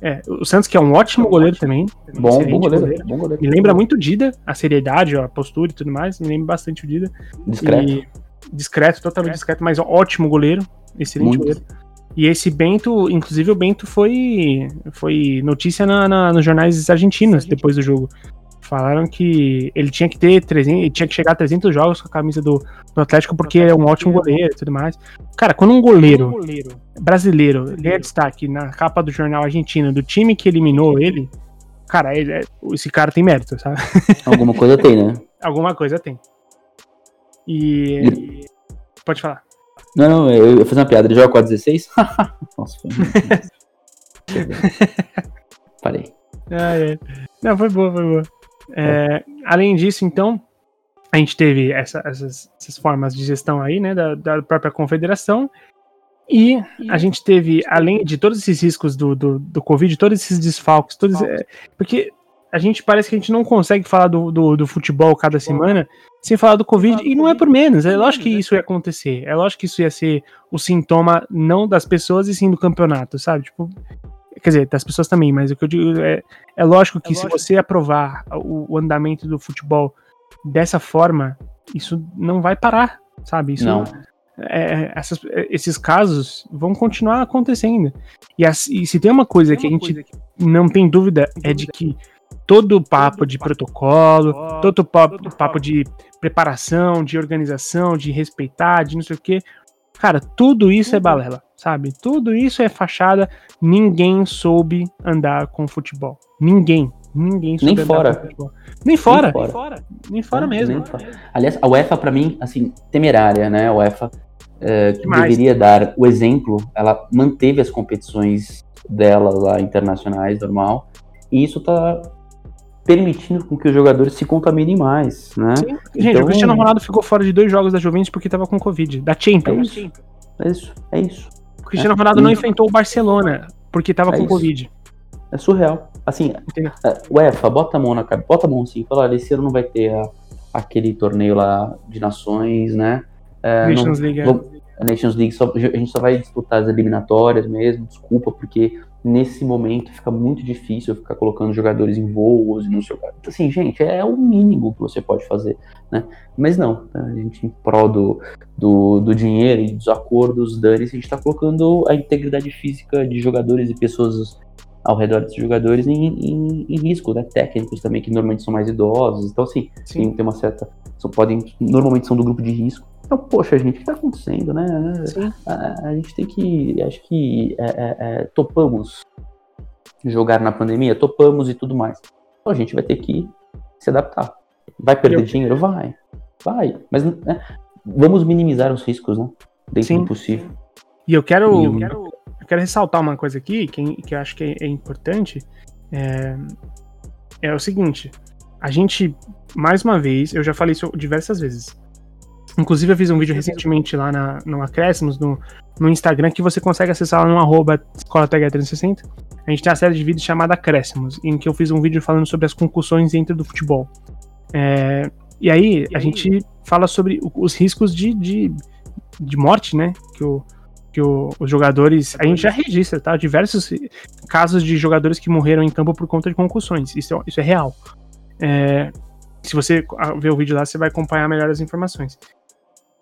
É, o Santos, que é um ótimo goleiro também. Bom, bom goleiro, goleiro, bom goleiro. Me lembra muito o Dida, a seriedade, a postura e tudo mais. Me lembra bastante o Dida. Discreto. E, discreto, totalmente discreto, mas ótimo goleiro. Excelente muito. goleiro. E esse Bento, inclusive o Bento foi, foi notícia na, na, nos jornais argentinos depois do jogo. Falaram que ele tinha que ter 300, ele tinha que chegar a 300 jogos com a camisa do, do Atlético porque é um ótimo goleiro e tudo mais. Cara, quando um goleiro, brasileiro ganha destaque na capa do jornal argentino do time que eliminou ele, cara, ele, é, esse cara tem mérito, sabe? Alguma coisa tem, né? Alguma coisa tem. E. Pode falar. Não, não, eu, eu fiz uma piada. Ele joga 416? Nossa, foi. Parei. Ah, é. Não, foi boa, foi boa. É, além disso, então, a gente teve essa, essas, essas, formas de gestão aí, né, da, da, própria confederação, e a gente teve, além de todos esses riscos do, do, do Covid, todos esses desfalques, todos, é, porque a gente parece que a gente não consegue falar do, do, do, futebol cada semana sem falar do Covid, e não é por menos, é lógico que isso ia acontecer, é lógico que isso ia ser o sintoma não das pessoas e sim do campeonato, sabe? Tipo, Quer dizer, das pessoas também, mas o que eu digo é, é lógico que é lógico. se você aprovar o, o, andamento do futebol dessa forma, isso não vai parar, sabe? Isso não. É, essas, esses casos vão continuar acontecendo. E, as, e se tem uma coisa tem uma que a gente que não tem dúvida, é de que todo papo de protocolo, todo papo, papo de preparação, de organização, de respeitar, de não sei o que, cara, tudo isso é balela sabe? Tudo isso é fachada. Ninguém soube andar com futebol. Ninguém. Ninguém soube nem andar fora. com futebol. Nem fora. Nem fora, nem fora é, mesmo. Nem fora. Aliás, a UEFA, para mim, assim, temerária, né? A UEFA é, que deveria dar o exemplo, ela manteve as competições dela lá internacionais, normal, e isso tá permitindo com que os jogadores se contaminem mais, né? Sim. Gente, então... o Cristiano Ronaldo ficou fora de dois jogos da Juventus porque tava com Covid, da Champions. É isso, é isso. É isso. O Cristiano é, Ronaldo não enfrentou o Barcelona porque tava é com isso. Covid. É surreal. Assim, é, UEFA, bota a mão na cabeça, bota a mão assim, fala, esse ano não vai ter a, aquele torneio lá de nações, né? É, Nations não, League. a Nations League, só, a gente só vai disputar as eliminatórias mesmo, desculpa, porque nesse momento fica muito difícil ficar colocando jogadores em voos e não sei o que. Então, assim, gente, é o mínimo que você pode fazer, né? Mas não, tá? a gente, em prol do, do, do dinheiro e dos acordos, dane a gente tá colocando a integridade física de jogadores e pessoas ao redor desses jogadores em, em, em, risco, né? Técnicos também, que normalmente são mais idosos. Então, assim, Sim. tem uma certa. São, podem, normalmente são do grupo de risco. Então, poxa, gente, o que está acontecendo, né? A, a, gente tem que. Acho que é, é, é, topamos jogar na pandemia, topamos e tudo mais. Então a gente vai ter que se adaptar. Vai perder Eu... dinheiro? Vai. Vai. Mas né, vamos minimizar os riscos, né? Dentro Sim. do possível. E eu quero, eu quero, eu quero ressaltar uma coisa aqui que, que eu acho que é, é importante. É, é o seguinte. A gente, mais uma vez, eu já falei isso diversas vezes Inclusive, eu fiz um vídeo recentemente lá na, no Acréscimos, no, no Instagram, que você consegue acessar lá no arroba Escola 360 A gente tem uma série de vídeos chamada Acréscimos, em que eu fiz um vídeo falando sobre as concussões dentro do futebol. É, e aí, a gente fala sobre os riscos de, de, de morte, né? Que, o, que o, os jogadores. A gente já registra, tá? Diversos casos de jogadores que morreram em campo por conta de concussões. Isso é, isso é real. É, se você ver o vídeo lá, você vai acompanhar melhor as informações.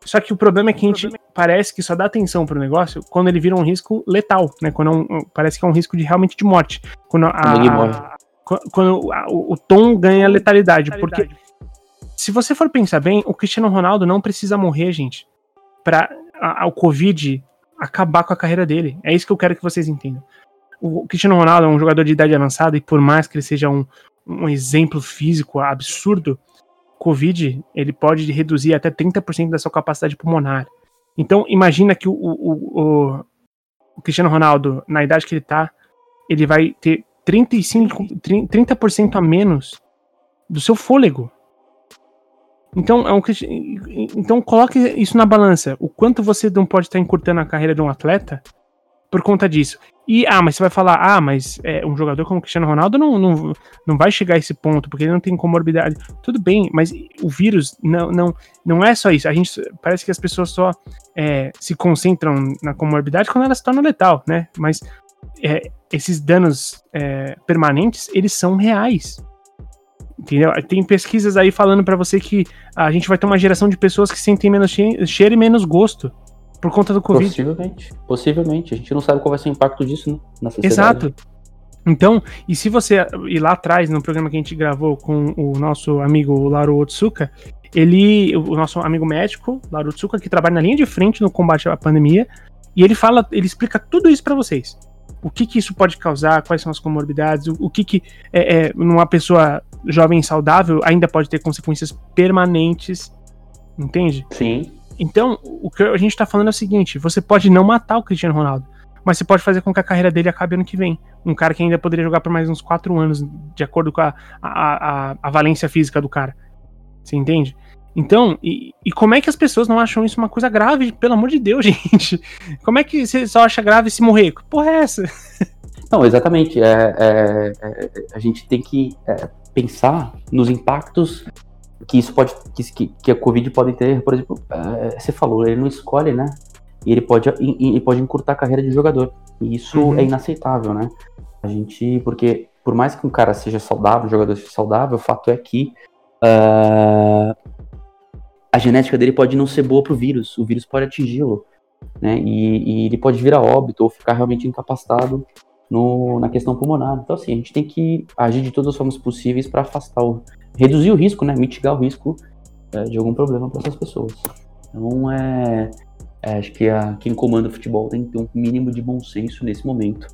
Só que o problema é que a gente parece que só dá atenção pro negócio quando ele vira um risco letal, né? Quando é um, parece que é um risco de realmente de morte. Quando, a, a, quando a, o, o, tom ganha letalidade. Porque se você for pensar bem, o Cristiano Ronaldo não precisa morrer, gente, pra o Covid acabar com a carreira dele. É isso que eu quero que vocês entendam. O, o Cristiano Ronaldo é um jogador de idade avançada e por mais que ele seja um, um exemplo físico absurdo, Covid ele pode reduzir até 30% da sua capacidade pulmonar. Então, imagina que o, o, o, o, Cristiano Ronaldo, na idade que ele tá, ele vai ter 35, 30% a menos do seu fôlego. Então, é um, então coloque isso na balança. O quanto você não pode estar encurtando a carreira de um atleta por conta disso. E, ah, mas você vai falar, ah, mas é, um jogador como Cristiano Ronaldo não, não, não vai chegar a esse ponto, porque ele não tem comorbidade. Tudo bem, mas o vírus não, não, não é só isso. A gente parece que as pessoas só é, se concentram na comorbidade quando ela se torna letal, né? Mas é, esses danos é, permanentes, eles são reais. Entendeu? Tem pesquisas aí falando para você que a gente vai ter uma geração de pessoas que sentem menos cheiro e menos gosto. Por conta do Covid. Possivelmente. Possivelmente. A gente não sabe qual vai ser o impacto disso né, na sociedade. Exato. Então, e se você ir lá atrás, no programa que a gente gravou com o nosso amigo Lauro Otsuka, ele, o nosso amigo médico, Lauro Otsuka, que trabalha na linha de frente no combate à pandemia, e ele fala, ele explica tudo isso para vocês. O que que isso pode causar, quais são as comorbidades, o, o que que é, é, numa pessoa jovem e saudável ainda pode ter consequências permanentes, entende? Sim. Então, o que a gente está falando é o seguinte: você pode não matar o Cristiano Ronaldo, mas você pode fazer com que a carreira dele acabe ano que vem. Um cara que ainda poderia jogar por mais uns quatro anos, de acordo com a, a, a, a valência física do cara. Você entende? Então, e, e, como é que as pessoas não acham isso uma coisa grave? Pelo amor de Deus, gente. Como é que você só acha grave se morrer? Que porra é essa? Não, exatamente. É, é, é, a gente tem que é, pensar nos impactos que isso pode que, que a Covid pode ter, por exemplo, é, você falou, ele não escolhe, né? E ele pode, ele pode encurtar a carreira de jogador. E isso uhum. é inaceitável, né? A gente, porque por mais que um cara seja saudável, um jogador seja saudável, o fato é que uh, a genética dele pode não ser boa pro vírus, o vírus pode atingi-lo, né? E, e, ele pode vir a óbito ou ficar realmente incapacitado no, na questão pulmonar. Então, assim, a gente tem que agir de todas as formas possíveis para afastar o, reduzir o risco, né? Mitigar o risco é, de algum problema para essas pessoas. Então, é, é, acho que a, quem comanda o futebol tem que ter um mínimo de bom senso nesse momento,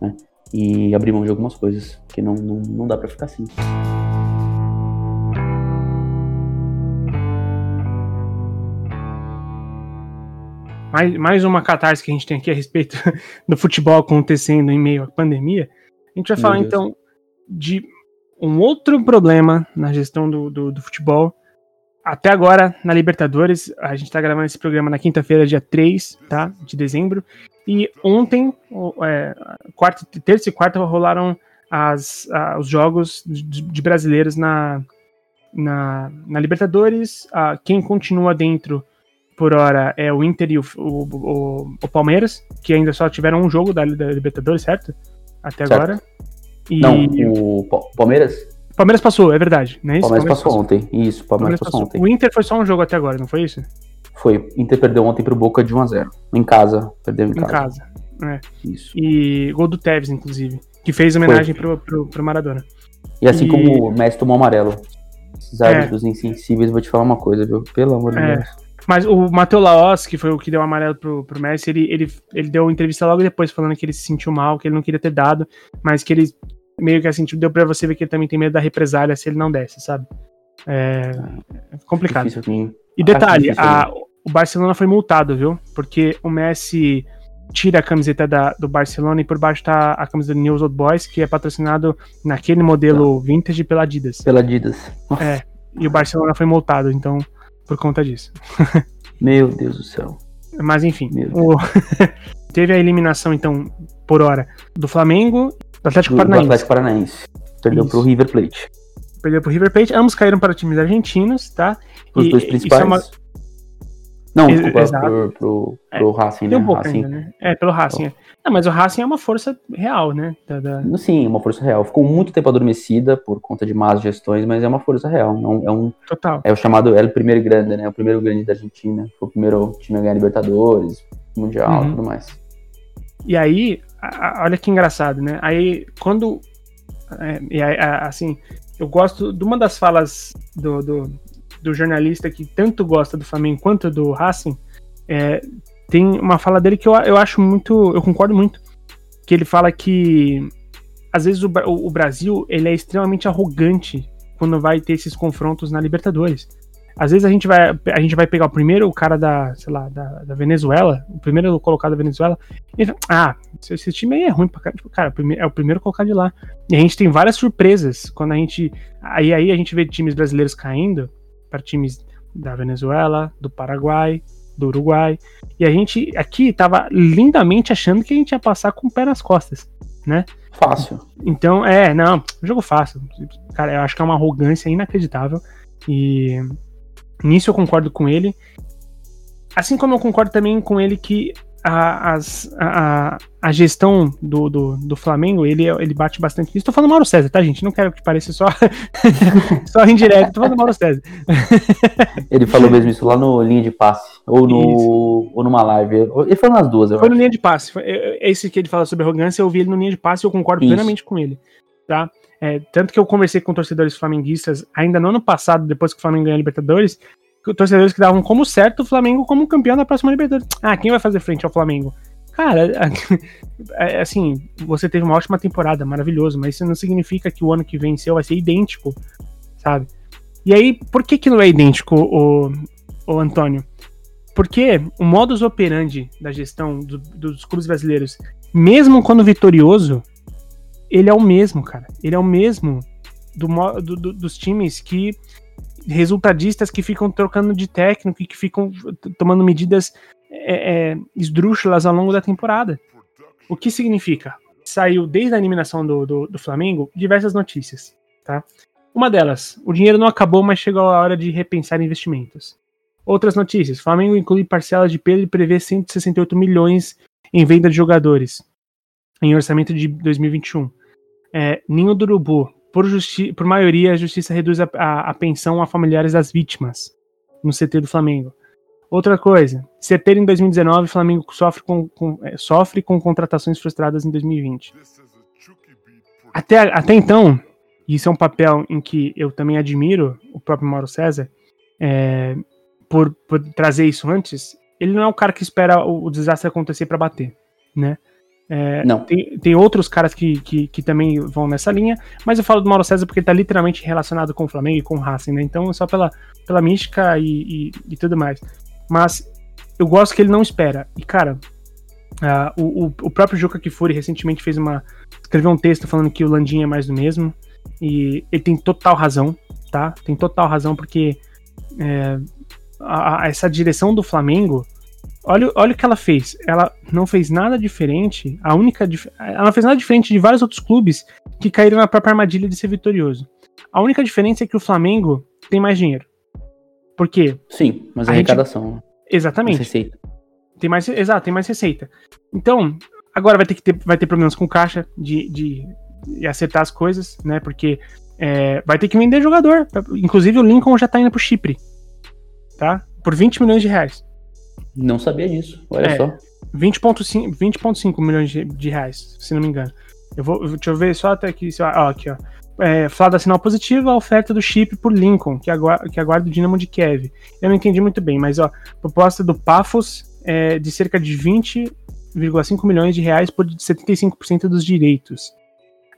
né? E abrir mão de algumas coisas, porque não, não, não dá para ficar assim. Mais, mais uma catarse que a gente tem aqui a respeito do futebol acontecendo em meio à pandemia. A gente vai Meu falar Deus. então de um outro problema na gestão do, do, do, futebol. Até agora, na Libertadores, a gente tá gravando esse programa na quinta-feira, dia 3 tá, de dezembro. E ontem, é, quarta, terça e quarta, rolaram as, os jogos de, de, brasileiros na, na, na Libertadores. quem continua dentro por hora é o Inter e o, o, o, Palmeiras, que ainda só tiveram um jogo da, da Libertadores, certo? Até certo. agora. E... Não, o Palmeiras? Palmeiras passou, é verdade, né? Palmeiras, Palmeiras passou, ontem. Isso, Palmeiras, Palmeiras passou, ontem. O Inter foi só um jogo até agora, não foi isso? Foi. Inter perdeu ontem pro Boca de 1x0. Em casa. Perdeu em, em casa. casa. É. Isso. E gol do Tevez, inclusive. Que fez homenagem pro, pro, pro, Maradona. E assim e... como o Messi tomou amarelo. Esses árbitros é. insensíveis, vou te falar uma coisa, viu? Pelo amor de é. Deus. Mas o Matheus Laos, que foi o que deu o amarelo pro, pro Messi, ele, ele, ele deu entrevista logo depois falando que ele se sentiu mal, que ele não queria ter dado, mas que ele meio que assim, deu pra você ver que ele também tem medo da represália se ele não desce, sabe? É, é complicado. E detalhe, a, o Barcelona foi multado, viu? Porque o Messi tira a camiseta da, do Barcelona e por baixo tá a camisa do News Old Boys, que é patrocinado naquele modelo tá. vintage pela Adidas. Pela Adidas. É, e o Barcelona foi multado, então, por conta disso. Meu Deus do céu. Mas enfim, o... teve a eliminação, então, por hora, do Flamengo do Atlético Paranaense. Do Atlético Paranaense. Perdeu Isso. pro River Plate. Perdeu pro River Plate. Ambos caíram para times argentinos, tá? Os e, dois principais. É uma... Não, desculpa, Exato. pro, pro, pro é, Racing, né? Um Racing. Ainda, né? É, pelo Racing. Então. Não, mas o Racing é uma força real, né? Da, da... Sim, uma força real. Ficou muito tempo adormecida por conta de más gestões, mas é uma força real. É um, é um Total. É o chamado, é o primeiro grande, né? O primeiro grande da Argentina. Foi o primeiro time a ganhar Libertadores, Mundial e uhum. tudo mais. E aí, a, a, olha que engraçado, né? Aí, quando é, e assim, eu gosto de uma das falas do, do, do, jornalista que tanto gosta do Flamengo quanto do Racing. É, tem uma fala dele que eu, eu acho muito. Eu concordo muito. Que ele fala que às vezes o, o, o Brasil ele é extremamente arrogante quando vai ter esses confrontos na Libertadores. Às vezes a gente vai, a gente vai pegar o primeiro cara da, sei lá, da, da Venezuela, o primeiro colocado da Venezuela, e ah, esse time aí é ruim pra cara. Tipo, cara, é o primeiro colocado de lá. E a gente tem várias surpresas quando a gente. Aí, aí a gente vê times brasileiros caindo para times da Venezuela, do Paraguai, do Uruguai. E a gente aqui tava lindamente achando que a gente ia passar com o pé nas costas, né? Fácil. Então, é, não, jogo fácil. Cara, eu acho que é uma arrogância inacreditável. E nisso eu concordo com ele. Assim como eu concordo também com ele que a, a, a gestão do, do, do, Flamengo, ele, ele bate bastante nisso. Tô falando Mauro César, tá, gente? Não quero que pareça só, só indireto. Tô falando Mauro César. ele falou mesmo isso lá no Linha de Passe, ou, no, ou numa live. Ele falou nas duas, eu Foi acho. no Linha de Passe. É, é esse que ele fala sobre arrogância, eu vi ele no Linha de Passe e eu concordo isso. plenamente com ele. Tá? É, tanto que eu conversei com torcedores flamenguistas ainda no ano passado, depois que o Flamengo ganhou a Libertadores, torcedores que davam como certo o Flamengo como campeão da próxima Libertadores. Ah, quem vai fazer frente ao Flamengo? Cara, é, assim, você teve uma ótima temporada, maravilhoso, mas isso não significa que o ano que venceu vai ser idêntico, sabe? E aí, por que que não é idêntico, o, o Antônio? Porque o modus operandi da gestão do, dos clubes brasileiros, mesmo quando vitorioso, ele é o mesmo, cara. Ele é o mesmo do, do, dos times que resultadistas que ficam trocando de técnico e que ficam tomando medidas é, é, esdrúxulas ao longo da temporada. O que significa? Saiu desde a eliminação do, do, do, Flamengo diversas notícias, tá? Uma delas, o dinheiro não acabou, mas chegou a hora de repensar investimentos. Outras notícias, Flamengo inclui parcelas de Pedro e prevê 168 milhões em venda de jogadores em orçamento de 2021. É, Ninho do Urubu, por, por maioria, a justiça reduz a, a, a, pensão a familiares das vítimas no CT do Flamengo. Outra coisa, CT em 2019, Flamengo sofre com, com, é, sofre com contratações frustradas em 2020. Até, até então, e isso é um papel em que eu também admiro o próprio Mauro César, é, por, por, trazer isso antes, ele não é o cara que espera o, o desastre acontecer para bater, né? É, não. Tem, tem outros caras que, que, que, também vão nessa linha, mas eu falo do Mauro César porque ele tá literalmente relacionado com o Flamengo e com o Racing, né? Então só pela, pela mística e, e, e tudo mais. Mas eu gosto que ele não espera. E, cara, uh, o, o, próprio Juca Kifuri recentemente fez uma. escreveu um texto falando que o Landim é mais do mesmo. E ele tem total razão, tá? Tem total razão, porque é, a, a, essa direção do Flamengo Olha, olha o que ela fez. Ela não fez nada diferente. A única. Ela não fez nada diferente de vários outros clubes que caíram na própria armadilha de ser vitorioso. A única diferença é que o Flamengo tem mais dinheiro. Por quê? Sim, mas a, a arrecadação. Gente... Exatamente. Mais receita. Tem mais, exato, tem mais receita. Então, agora vai ter que ter, vai ter problemas com caixa de, de, de acertar as coisas, né? Porque é, vai ter que vender jogador. Inclusive o Lincoln já tá indo pro Chipre. Tá? Por 20 milhões de reais. Não sabia disso, olha é, só. 20,5 20 milhões de, de, reais, se não me engano. Eu vou, deixa eu ver só até aqui. Ó, aqui, ó. É, Flávio sinal positivo, a oferta do chip por Lincoln, que aguarda, que aguarda o Dinamo de Kiev. Eu não entendi muito bem, mas ó, proposta do Pafos é de cerca de 20,5 milhões de reais por 75% dos direitos.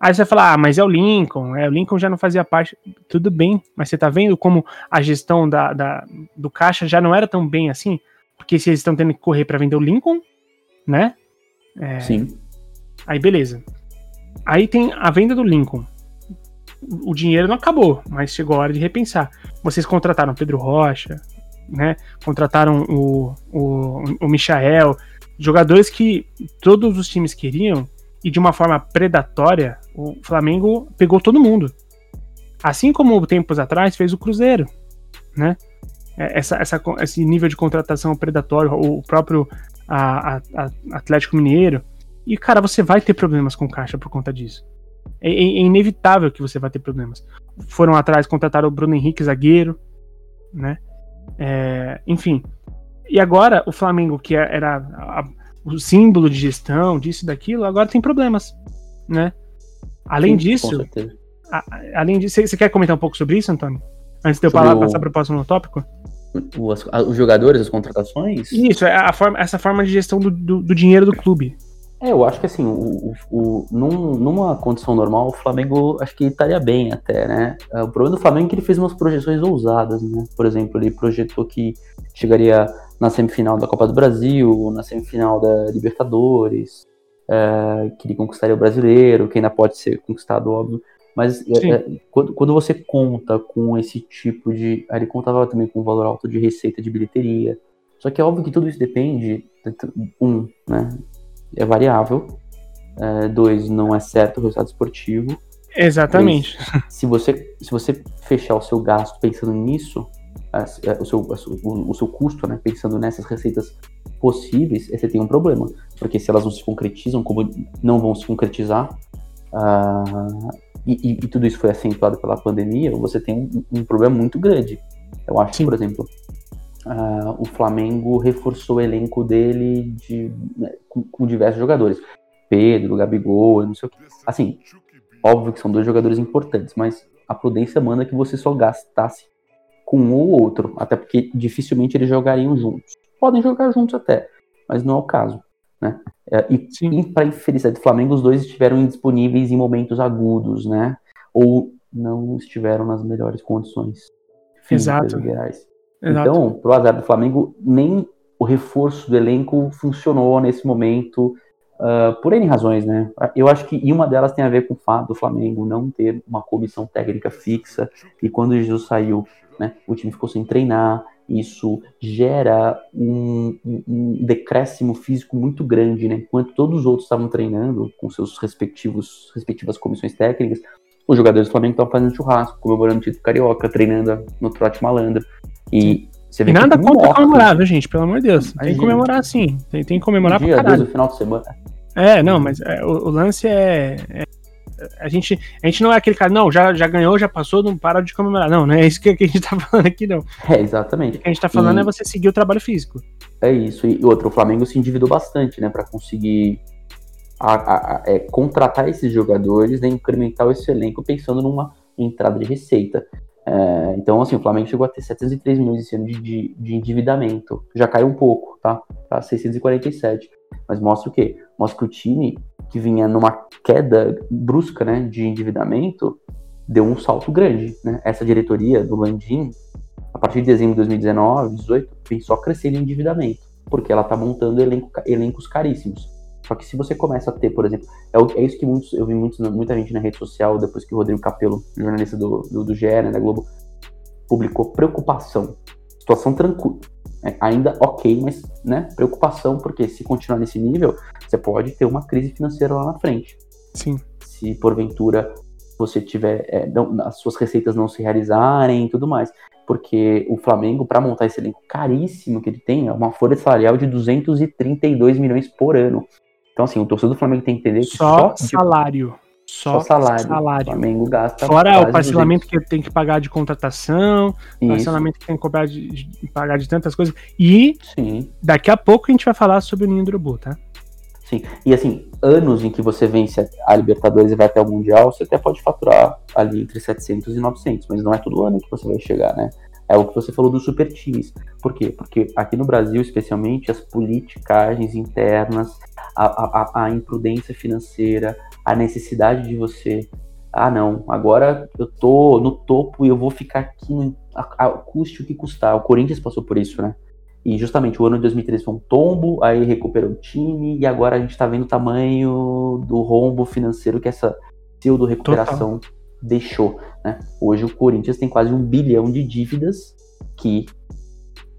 Aí você vai falar, ah, mas é o Lincoln, é, o Lincoln já não fazia parte. Tudo bem, mas você tá vendo como a gestão da, da do caixa já não era tão bem assim? Porque se eles estão tendo que correr para vender o Lincoln, né? É, Sim. Aí beleza. Aí tem a venda do Lincoln. O dinheiro não acabou, mas chegou a hora de repensar. Vocês contrataram Pedro Rocha, né? Contrataram o, o, o Michael, jogadores que todos os times queriam e de uma forma predatória, o Flamengo pegou todo mundo. Assim como tempos atrás fez o Cruzeiro, né? É, essa, essa, esse nível de contratação predatório, o próprio a, a, a Atlético Mineiro. E, cara, você vai ter problemas com caixa por conta disso. É, é, é, inevitável que você vai ter problemas. Foram atrás, contrataram o Bruno Henrique, zagueiro, né? É, enfim. E agora, o Flamengo, que era a, o símbolo de gestão, disso e daquilo, agora tem problemas, né? Além Sim, disso, a, além disso, você quer comentar um pouco sobre isso, Antônio? Antes de eu falar, o... passar para o próximo tópico? Os, os, jogadores, as contratações? Isso, é a forma, essa forma de gestão do, do, do dinheiro do clube. É, eu acho que assim, o, o, num, numa condição normal, o Flamengo acho que estaria bem até, né? É, o problema do Flamengo é que ele fez umas projeções ousadas, né? Por exemplo, ele projetou que chegaria na semifinal da Copa do Brasil, na semifinal da Libertadores, é, que ele conquistaria o brasileiro, que ainda pode ser conquistado, óbvio. Mas é, é, quando, quando você conta com esse tipo de. Ele contava também com um valor alto de receita de bilheteria. Só que é óbvio que tudo isso depende, um, né, é variável, é, dois, não é certo o resultado esportivo. Exatamente. Três, se você, se você fechar o seu gasto pensando nisso, o, seu, o, o seu custo, né, pensando nessas receitas possíveis, você tem um problema. Porque se elas não se concretizam, como não vão se concretizar, uh, e, e, tudo isso foi acentuado pela pandemia, você tem um, um problema muito grande. Eu acho Sim. que, por exemplo, uh, o Flamengo reforçou o elenco dele de, né, com, com, diversos jogadores. Pedro, Gabigol, não sei o que. Assim, óbvio que são dois jogadores importantes, mas a prudência manda que você só gastasse com um ou outro, até porque dificilmente eles jogariam juntos. Podem jogar juntos até, mas não é o caso. Né? É, e, e para infelicidade do Flamengo, os dois estiveram indisponíveis em momentos agudos, né? Ou não estiveram nas melhores condições físicas Exato. e reais. Então, pro azar do Flamengo, nem o reforço do elenco funcionou nesse momento, uh, por N razões, né? Eu acho que uma delas tem a ver com o fato do Flamengo não ter uma comissão técnica fixa, e quando o Jesus saiu, né, o time ficou sem treinar, isso gera um, um, decréscimo físico muito grande, né? Enquanto todos os outros estavam treinando com seus respectivos respectivas comissões técnicas, os jogadores do Flamengo estavam fazendo churrasco, comemorando o título carioca, treinando no trote malandro. E você vê nada contra comemorar, viu, gente? Pelo amor de Deus. Tem que comemorar sim. Tem, tem que comemorar um dia, pra caralho. no final de semana. É, não, mas é, o, o, lance é, é a gente, a gente não é aquele cara, não, já, já ganhou, já passou, não para de comemorar. Não, não é isso que, que a gente tá falando aqui, não. É, exatamente. O que a gente tá falando e... é você seguir o trabalho físico. É isso. E outro, o Flamengo se endividou bastante, né, para conseguir a, a, a, é, contratar esses jogadores, né, incrementar esse elenco pensando numa entrada de receita. É, então, assim, o Flamengo chegou a ter 703 milhões esse ano de, de, de endividamento. Já caiu um pouco, tá? Para 647. Mas mostra o quê? Mostra que o time que vinha numa queda brusca né, de endividamento, deu um salto grande. Né? Essa diretoria do Landim, a partir de dezembro de 2019, 2018, vem só crescendo em endividamento, porque ela está montando elenco, elencos caríssimos. Só que se você começa a ter, por exemplo, é, é isso que muitos, eu vi muitos, muita gente na rede social, depois que o Rodrigo Capello, jornalista do, do, do GE, né, da Globo, publicou preocupação. Situação tranquila, é, ainda ok, mas né, preocupação, porque se continuar nesse nível, você pode ter uma crise financeira lá na frente. Sim. Se porventura você tiver é, não, as suas receitas não se realizarem e tudo mais. Porque o Flamengo, para montar esse elenco caríssimo que ele tem, é uma folha salarial de 232 milhões por ano. Então, assim, o torcedor do Flamengo tem que entender que só, só salário. Só, só salário. salário. O Flamengo gasta. Fora o parcelamento que tem que pagar de contratação, Isso. parcelamento que tem que cobrar de, de, pagar de tantas coisas. E Sim. daqui a pouco a gente vai falar sobre o Ninho do Urubu, tá? Sim. E assim, anos em que você vence a Libertadores e vai até o Mundial, você até pode faturar ali entre 700 e 900, mas não é todo ano que você vai chegar, né? É o que você falou dos super times. Por quê? Porque aqui no Brasil, especialmente, as politicagens internas, a, a, a imprudência financeira, a necessidade de você. Ah, não, agora eu tô no topo e eu vou ficar aqui, no, a, custe o que custar. O Corinthians passou por isso, né? E justamente o ano de 2013 foi um tombo, aí recuperou o time, e agora a gente tá vendo o tamanho do rombo financeiro que essa pseudo-recuperação deixou. Né? Hoje o Corinthians tem quase um bilhão de dívidas que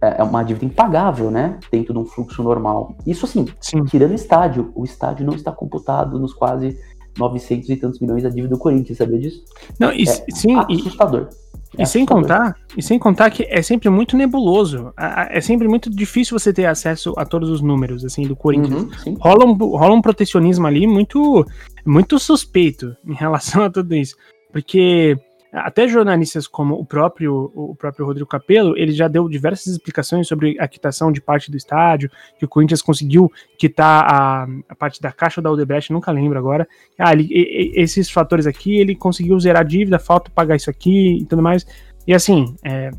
é, é uma dívida impagável, né? Dentro de um fluxo normal. Isso assim, Sim. tirando o estádio, o estádio não está computado nos quase 900 e tantos milhões da dívida do Corinthians, sabia disso? Não, e, é sim, assustador. E, é sem contar, e sem contar que é sempre muito nebuloso. É sempre muito difícil você ter acesso a todos os números assim do Corinthians. Uhum, rola, um, rola um protecionismo ali muito muito suspeito em relação a tudo isso. Porque até jornalistas como o próprio, o próprio Rodrigo Capello, ele já deu diversas explicações sobre a quitação de parte do estádio, que o Corinthians conseguiu quitar a, a parte da caixa da Odebrecht, nunca lembro agora. Ah, ele, esses fatores aqui, ele conseguiu zerar a dívida, falta pagar isso aqui e tudo mais. E assim, é,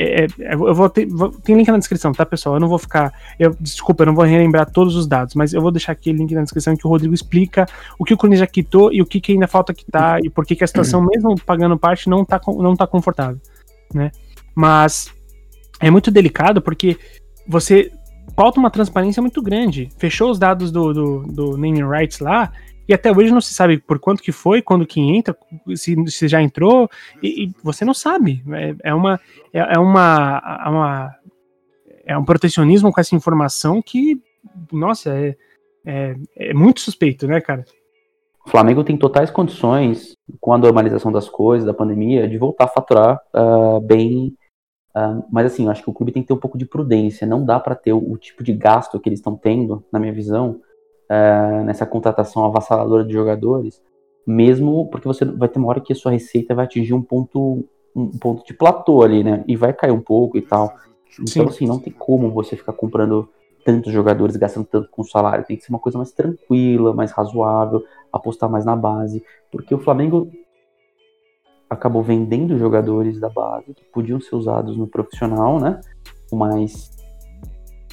é, é, eu vou ter, vou, tem link na descrição, tá, pessoal? Eu não vou ficar. Eu, desculpa, eu não vou relembrar todos os dados, mas eu vou deixar aqui link na descrição que o Rodrigo explica o que o Corinthians já quitou e o que, que ainda falta quitar e por que, que a situação, mesmo pagando parte, não tá, não tá confortável, né? Mas é muito delicado porque você falta uma transparência muito grande. Fechou os dados do, do, do naming rights lá e até hoje não se sabe por quanto que foi, quando que entra, se, se já entrou, e, e, você não sabe. É, é uma. É, é uma, é uma é um protecionismo com essa informação que, nossa, é, é, é muito suspeito, né, cara? O Flamengo tem totais condições, com a normalização das coisas, da pandemia, de voltar a faturar uh, bem. Uh, mas assim, eu acho que o clube tem que ter um pouco de prudência. Não dá para ter o, o, tipo de gasto que eles estão tendo, na minha visão, uh, nessa contratação avassaladora de jogadores, mesmo porque você vai ter uma hora que a sua receita vai atingir um ponto, um ponto de platô ali, né? E vai cair um pouco e tal. Então, Sim. assim, não tem como você ficar comprando tantos jogadores, gastando tanto com salário. Tem que ser uma coisa mais tranquila, mais razoável, apostar mais na base. Porque o Flamengo acabou vendendo jogadores da base que podiam ser usados no profissional, né? Com mais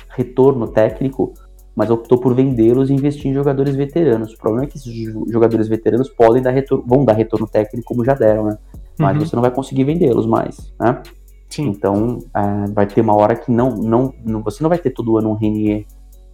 retorno técnico, mas optou por vendê-los e investir em jogadores veteranos. O problema é que esses jogadores veteranos podem dar retorno, vão dar retorno técnico como já deram, né? Mas uhum. você não vai conseguir vendê-los mais, né? Sim. Então, uh, vai ter uma hora que não, não, não, você não vai ter todo ano um Renier,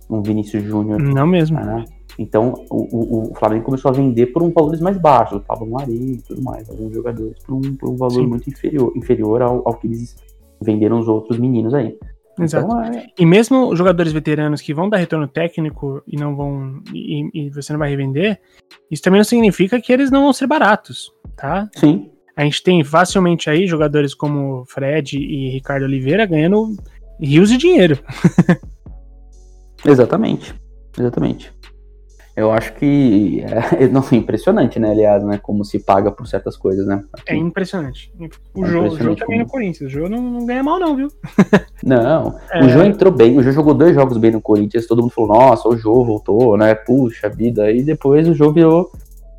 um Vinícius Júnior. Não mesmo. Uh, então, o, o, o, Flamengo começou a vender por um valores mais baixos, o Pablo Mari e tudo mais, alguns jogadores, por um, por um valor Sim. muito inferior, inferior ao, ao que eles venderam os outros meninos aí. Exato. Então, é... E mesmo jogadores veteranos que vão dar retorno técnico e não vão. E, e, você não vai revender, isso também não significa que eles não vão ser baratos, tá? Sim. A gente tem facilmente aí jogadores como Fred e Ricardo Oliveira ganhando rios de dinheiro. Exatamente. Exatamente. Eu acho que é, não, é impressionante, né, aliás, né, como se paga por certas coisas, né? É impressionante. O, é Jô, o Jô também como... no Corinthians, o Jô não, não, ganha mal não, viu? Não, é... o Jô entrou bem, o Jô jogou dois jogos bem no Corinthians, todo mundo falou, nossa, o Jô voltou, né, puxa vida, e depois o Jô virou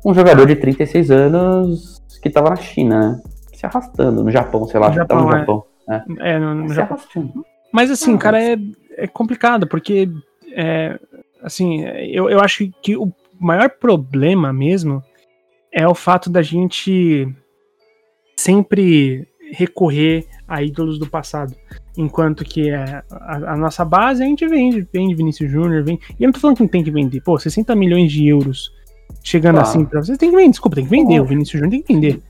um jogador de 36 anos que tava na China, né? Se arrastando, no Japão, sei lá, no Japão, tava no é. Japão. Né? É, no, no Japão. Arrastando. Mas assim, ah, cara, é, é complicado, porque é, assim, eu, eu acho que o maior problema mesmo é o fato da gente sempre recorrer a ídolos do passado. Enquanto que a, a, a nossa base a gente vende, vende Vinícius Júnior, vem. E eu não tô falando que não tem que vender. Pô, 60 milhões de euros chegando claro. assim pra vocês, tem que vender, desculpa, tem que vender. O Vinícius Júnior tem que vender.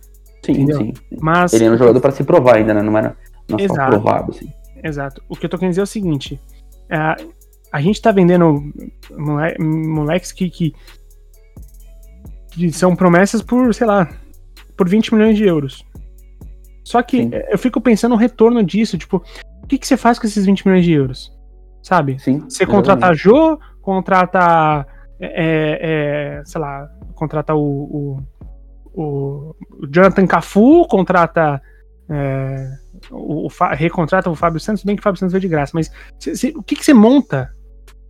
Sim, entendeu? sim. Mas. Ele é um jogador para se provar ainda, né? Não era não Exato. só provado, assim. Exato. O que eu tô querendo dizer é o seguinte: é, a gente tá vendendo moleques que, que, que, são promessas por, sei lá, por 20 milhões de euros. Só que Sim. eu fico pensando no retorno disso, tipo, o que, que você faz com esses 20 milhões de euros? Sabe? Sim, você contrata a Jô, contrata, é, é, é, sei lá, contrata o, o, o Jonathan Cafu, contrata é, o, o, recontrata o Fábio Santos, bem que o Fábio Santos veio de graça, mas cê, cê, o que, que você monta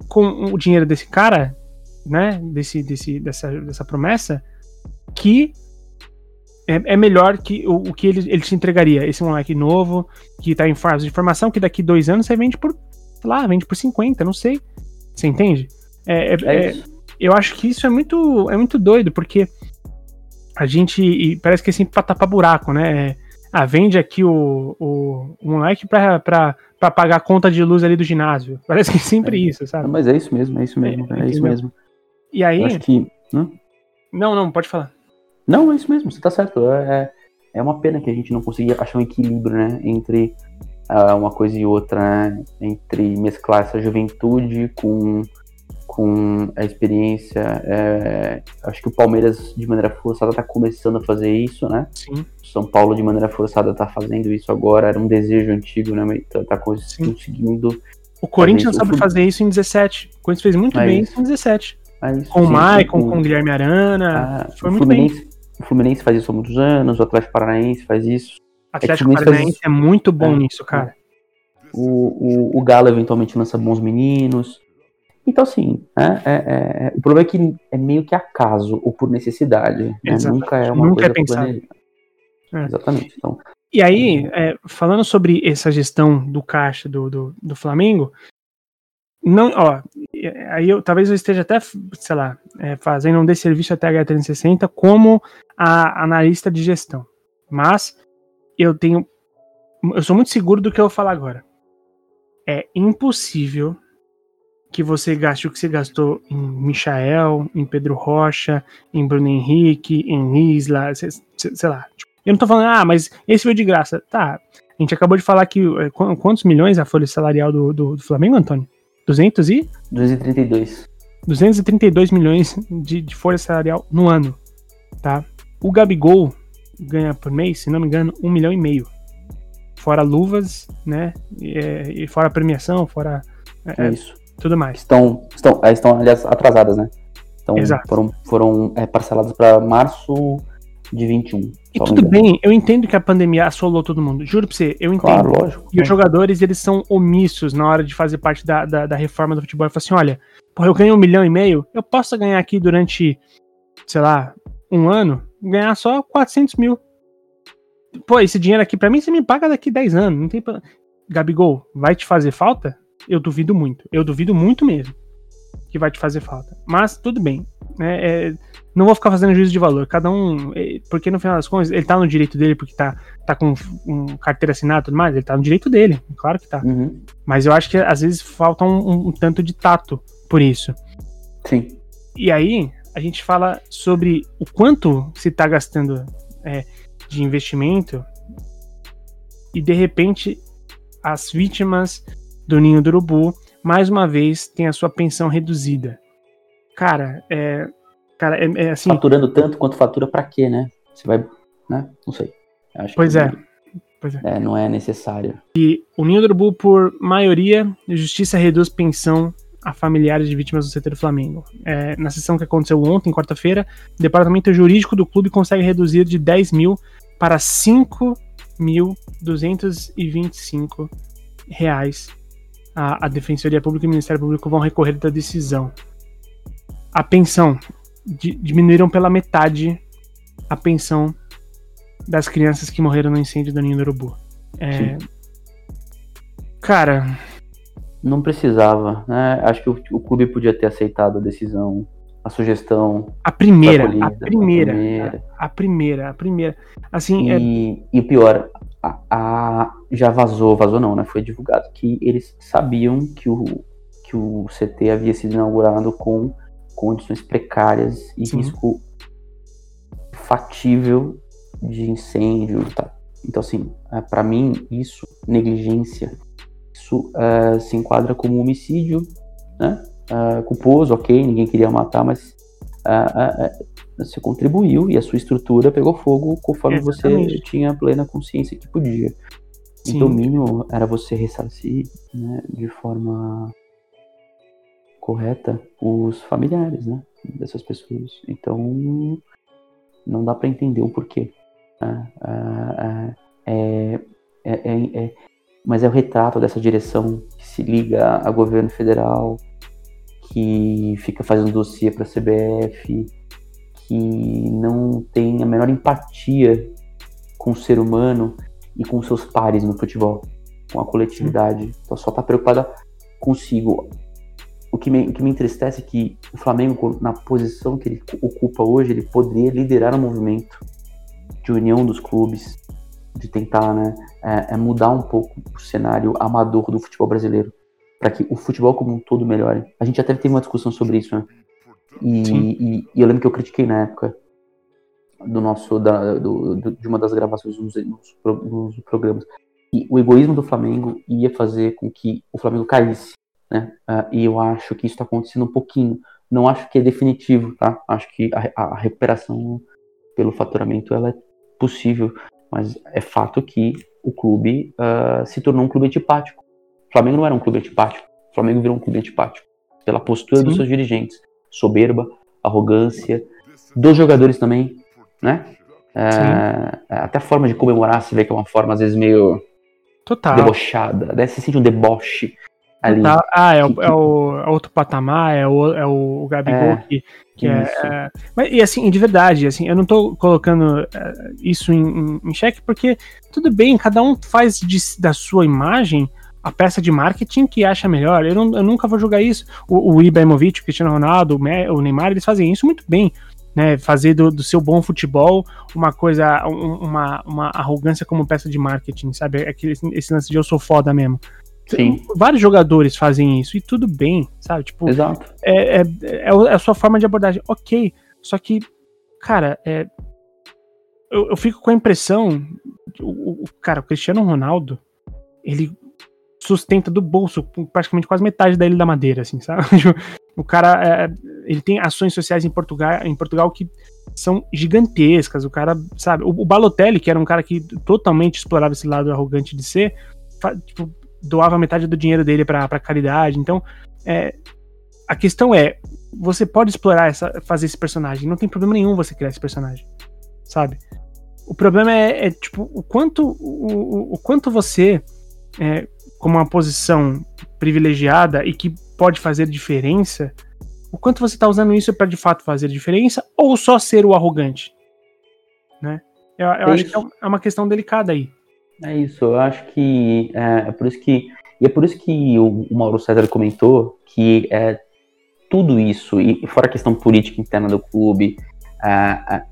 com o dinheiro desse cara, né, desse, desse, dessa, dessa promessa, que é, é melhor que o, o, que ele, ele te entregaria. Esse moleque novo, que tá em fase de formação, que daqui dois anos você vende por, sei lá, vende por 50, não sei. Você entende? É, é, é, é eu acho que isso é muito, é muito doido, porque a gente. parece que é sempre pra tapar buraco, né? É, ah, vende aqui o, o, o moleque pra, pra, pra pagar a conta de luz ali do ginásio. Parece que é sempre é, isso, sabe? Mas é isso mesmo, é isso mesmo, é, é isso mesmo. E aí. acho que. Não, não, pode falar. Não, é isso mesmo, você tá certo. É, é uma pena que a gente não conseguia achar um equilíbrio, né? Entre uh, uma coisa e outra, né? Entre mesclar essa juventude com com a experiência. É, acho que o Palmeiras, de maneira forçada, está começando a fazer isso, né? Sim. São Paulo, de maneira forçada, está fazendo isso agora. Era um desejo antigo, né? Tá, tá conseguindo. O Corinthians sabe fazer isso em 17. O Corinthians fez muito é bem isso em 17. É isso, com o Maicon, com o Guilherme Arana. Ah, foi muito Fluminense, bem. O Fluminense faz isso há muitos anos, o Atlético Paranaense faz isso. O Atlético é Paranaense é muito bom é. nisso, cara. O, o, o Galo eventualmente lança bons meninos. Então, assim, né, é, é, é, o problema é que é meio que acaso ou por necessidade. Né? Nunca é uma Nunca é coisa é pensado. É. Exatamente. Então, e aí, é, falando sobre essa gestão do caixa do, do, do, Flamengo, não, ó, aí eu, talvez eu esteja até, sei lá, fazendo um desserviço até a H360 como a analista de gestão. Mas eu tenho. Eu sou muito seguro do que eu vou falar agora. É impossível que você gaste o que você gastou em Michael, em Pedro Rocha, em Bruno Henrique, em Isla, sei, sei lá. Tipo, Eu não tô falando, ah, mas esse veio de graça. Tá, a gente acabou de falar que é, quantos milhões a folha salarial do, do, do Flamengo, Antônio? 200 e? 232. 232 milhões de, de folha salarial no ano, tá? O Gabigol ganha por mês, se não me engano, um milhão e meio. Fora luvas, né? E, é, e fora premiação, fora é, Isso. tudo mais. Estão, estão, estão, aliás, atrasadas, né? Então, Exato. foram, foram é, parceladas para março de 21. E tudo bem, eu entendo que a pandemia assolou todo mundo. Juro pra você, eu entendo. Claro, lógico. E os jogadores, eles são omissos na hora de fazer parte da, da, da reforma do futebol. Eu falo assim, olha, porra, eu ganho um milhão e meio, eu posso ganhar aqui durante, sei lá, um ano, ganhar só 400 mil. Pô, esse dinheiro aqui pra mim você me paga daqui 10 anos. Não tem Gabigol, vai te fazer falta? Eu duvido muito. Eu duvido muito mesmo que vai te fazer falta. Mas tudo bem. Né? É, não vou ficar fazendo juízo de valor. Cada um. É, porque no final das contas, ele tá no direito dele porque tá, tá com um carteira assinada e tudo mais. Ele tá no direito dele. Claro que tá. Uhum. Mas eu acho que às vezes falta um, um, um tanto de tato por isso. Sim. E aí, a gente fala sobre o quanto se tá gastando é, de investimento e de repente as vítimas do ninho do urubu mais uma vez têm a sua pensão reduzida. Cara, é, Cara, é, é assim. Faturando tanto quanto fatura para quê, né? Você vai. Né? Não sei. Acho pois, é. pois é. é. Não é necessário. E o Ninho do Urubu, por maioria, justiça reduz pensão a familiares de vítimas do CT do Flamengo. É, na sessão que aconteceu ontem, quarta-feira, o departamento jurídico do clube consegue reduzir de 10 mil para 5.225 reais. A, a Defensoria Pública e o Ministério Público vão recorrer da decisão. A pensão diminuíram pela metade a pensão das crianças que morreram no incêndio do Ninho do Urubu. É... Cara. Não precisava, né? Acho que o, o, clube podia ter aceitado a decisão, a sugestão. A primeira, a primeira, a primeira, a, a primeira, a primeira. Assim, e, é... e pior, a, a, já vazou, vazou não, né? Foi divulgado que eles sabiam que o, que o CT havia sido inaugurado com condições precárias e Sim. risco fatível de incêndio. Tá? Então, assim, é, para mim, isso, negligência, isso uh, se enquadra como homicídio, né? Uh, culposo, ok, ninguém queria matar, mas uh, você contribuiu e a sua estrutura pegou fogo conforme Exatamente. você tinha plena consciência que podia. Sim. Então, o mínimo era você ressarcir né, de forma correta os familiares, né, dessas pessoas. Então, não dá para entender o porquê. Né? É, é, é, é, mas é o retrato dessa direção que se liga a governo federal, que fica fazendo dossiê para a CBF, que não tem a menor empatia com o ser humano e com seus pares no futebol, com a coletividade. Então só está preocupada consigo o que, me, o que me entristece é que o Flamengo, na posição que ele ocupa hoje, ele poderia liderar um movimento de união dos clubes, de tentar né, é, é mudar um pouco o cenário amador do futebol brasileiro, para que o futebol como um todo melhore. A gente até teve uma discussão sobre isso, né? E, e, e eu lembro que eu critiquei na época do nosso da, do, do, de uma das gravações nos, nos, nos programas e o egoísmo do Flamengo ia fazer com que o Flamengo caísse né? Uh, e eu acho que isso está acontecendo um pouquinho. Não acho que é definitivo, tá? Acho que a, a recuperação pelo faturamento ela é possível, mas é fato que o clube uh, se tornou um clube antipático. O Flamengo não era um clube antipático. O Flamengo virou um clube antipático pela postura Sim. dos seus dirigentes, soberba, arrogância, dos jogadores também, né? Uh, até a forma de comemorar se vê que é uma forma às vezes meio Total. debochada, né? se sente um deboche ali. Tá, ah, é o, é o é outro patamar, é o, é o Gabigol é, que, que é, é, Mas, e assim, de verdade, assim, eu não tô colocando é, isso em, em, xeque, porque tudo bem, cada um faz de, da sua imagem a peça de marketing que acha melhor. Eu, não, eu nunca vou julgar isso. O, o Ibrahimovic, o Cristiano Ronaldo, o Neymar, eles fazem isso muito bem. Né, fazer do, do seu bom futebol uma coisa, uma, uma arrogância como peça de marketing, sabe? Aquele, esse lance de eu sou foda mesmo. Sim. Vários jogadores fazem isso e tudo bem, sabe? Tipo, Exato. É, é, é, a sua forma de abordagem. Ok. Só que, cara, é, eu, eu fico com a impressão. O, o, cara, o Cristiano Ronaldo, ele sustenta do bolso praticamente quase metade da Ilha da Madeira, assim, sabe? o cara, é, ele tem ações sociais em Portugal, em Portugal que são gigantescas. O cara, sabe? O, o Balotelli, que era um cara que totalmente explorava esse lado arrogante de ser, tipo, doava metade do dinheiro dele para caridade. Então, é, a questão é, você pode explorar essa, fazer esse personagem. Não tem problema nenhum você criar esse personagem, sabe? O problema é, é tipo o quanto o, o, quanto você é, como uma posição privilegiada e que pode fazer diferença, o quanto você está usando isso para de fato fazer diferença ou só ser o arrogante, né? Eu, eu acho que é, é uma questão delicada aí. É isso, eu acho que é, é por isso que e é por isso que o, o Mauro César comentou que é tudo isso e fora a questão política interna do clube, é, é,